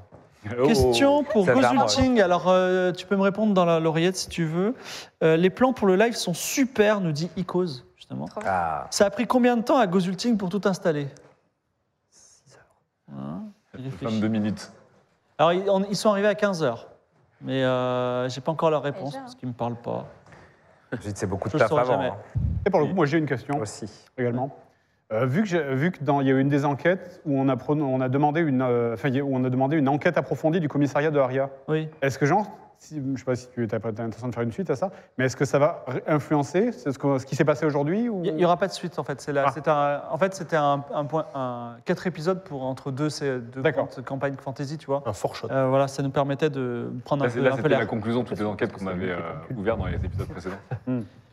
Oh. Question pour Ça ferme, Gozulting. Alors, euh, tu peux me répondre dans la- l'oreillette si tu veux. Euh, les plans pour le live sont super, nous dit Icos, justement. Ah, Ça a pris combien de temps à Gozulting pour tout installer? 6 heures. il réfléchit. 22 minutes. Alors, ils, on- ils sont arrivés à 15 heures. Mais euh, j'ai pas encore leur réponse Déjà. parce qu'ils me parlent pas. je dis, c'est beaucoup de Je taf avant. hein. Et pour le coup, moi j'ai une question Aussi. également. Euh, vu que, vu que dans, il y a eu une des enquêtes où on a, on a demandé une, euh, enfin, où on a demandé une enquête approfondie du commissariat de Aria. Oui. Est-ce que genre, si, je ne sais pas si tu as l'intention de faire une suite à ça, mais est-ce que ça va influencer ce, que- ce qui s'est passé aujourd'hui ou... Il n'y aura pas de suite en fait. C'est Ah. en fait, c'était un, un point, un, quatre épisodes pour entre deux, ces deux campagnes fantasy, tu vois. Un fort shot. Euh, voilà, ça nous permettait de prendre Là, un c'est- peu, là, un peu c'était la conclusion de toutes les enquêtes qu'on avait euh, ouvertes dans les épisodes précédents.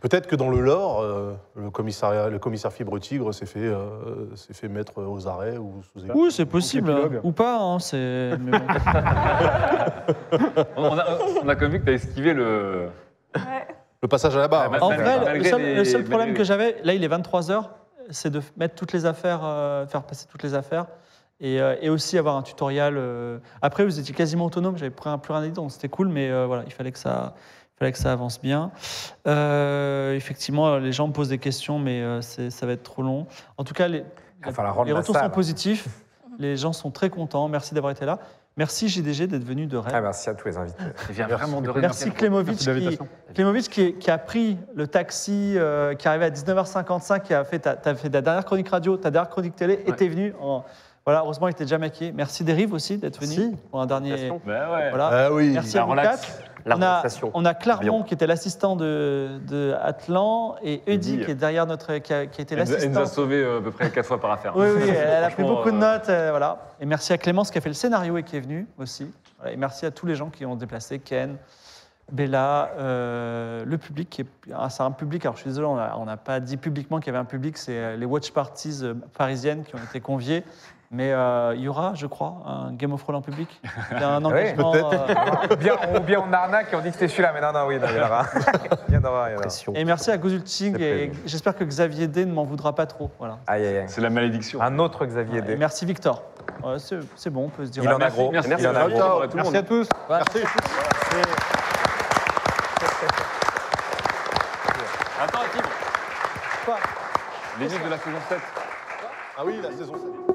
Peut-être que dans le lore, euh, le, commissariat, le commissaire Fibre Tigre s'est fait, euh, s'est fait mettre aux arrêts ou sous écoute. Oui, c'est possible. épilogue. Ou pas, hein, c'est... mais bon. On a, on a quand même vu que tu as esquivé le. Le passage à la barre. Ah, En vrai, le malgré seul, les- le seul problème malgré que j'avais, là il est 23h, c'est de mettre toutes les affaires, euh, faire passer toutes les affaires. Et, euh, et aussi avoir un tutoriel. euh. Après, vous étiez quasiment autonome, j'avais plus, rien- plus rien à dire, donc c'était cool, mais euh, voilà, il fallait que ça, fallait que ça avance bien. Euh, effectivement, les gens me posent des questions, mais euh, ça va être trop long. En tout cas, les, retours salle. sont positifs. Les gens sont très contents. Merci d'avoir été là. Merci JDG d'être venu de Rennes. Ah, merci à tous les invités. Il vient vraiment de Merci Merci qui, qui, qui a pris le taxi, euh, qui est arrivé à 19h55, qui a fait ta, t'as fait ta dernière chronique radio, ta dernière chronique télé, et Ouais. t'es venu. En, voilà, heureusement, il était déjà maquillé. Merci Dérive aussi d'être venu pour un dernier. Bah ouais. Voilà. Ah oui. Merci à vous relax. quatre. La On a, relaxation. on a Clermont qui était l'assistant de, de Atlan et Eddy Eddy. qui est derrière notre qui a, qui a été Elle nous- elle nous a l'assistant. sauvé euh, à peu près quatre fois par affaire. Oui, oui, elle a pris beaucoup de euh, notes, euh, voilà. Et merci à Clémence qui a fait le scénario et qui est venu aussi. Voilà, et merci à tous les gens qui ont déplacé, Ken, Bella, euh, le public. qui est- ah, c'est un public. Alors je suis désolé, on n'a pas dit publiquement qu'il y avait un public. C'est les watch parties parisiennes qui ont été conviées. Mais euh, il y aura, je crois, un Game of Thrones en public? Il y a un engagement. euh, ou, bien, ou bien on arnaque et on dit que c'était celui-là, mais non, non, oui, non, il y en aura. Il y en aura, il y en aura. Et merci à Gozulting. C'est Et j'espère que Xavier D ne m'en voudra pas trop. Voilà. Aïe, aïe, aïe. C'est la malédiction. Un autre Xavier Et D. merci Victor. Ouais, c'est c'est bon, on peut se dire. Il en a Merci, gros. merci, Il en a merci gros. à tout le Merci monde. à tous. Voilà. Attends, Tim. Quoi? L'énigme de la saison 7. Ah oui, la saison 7.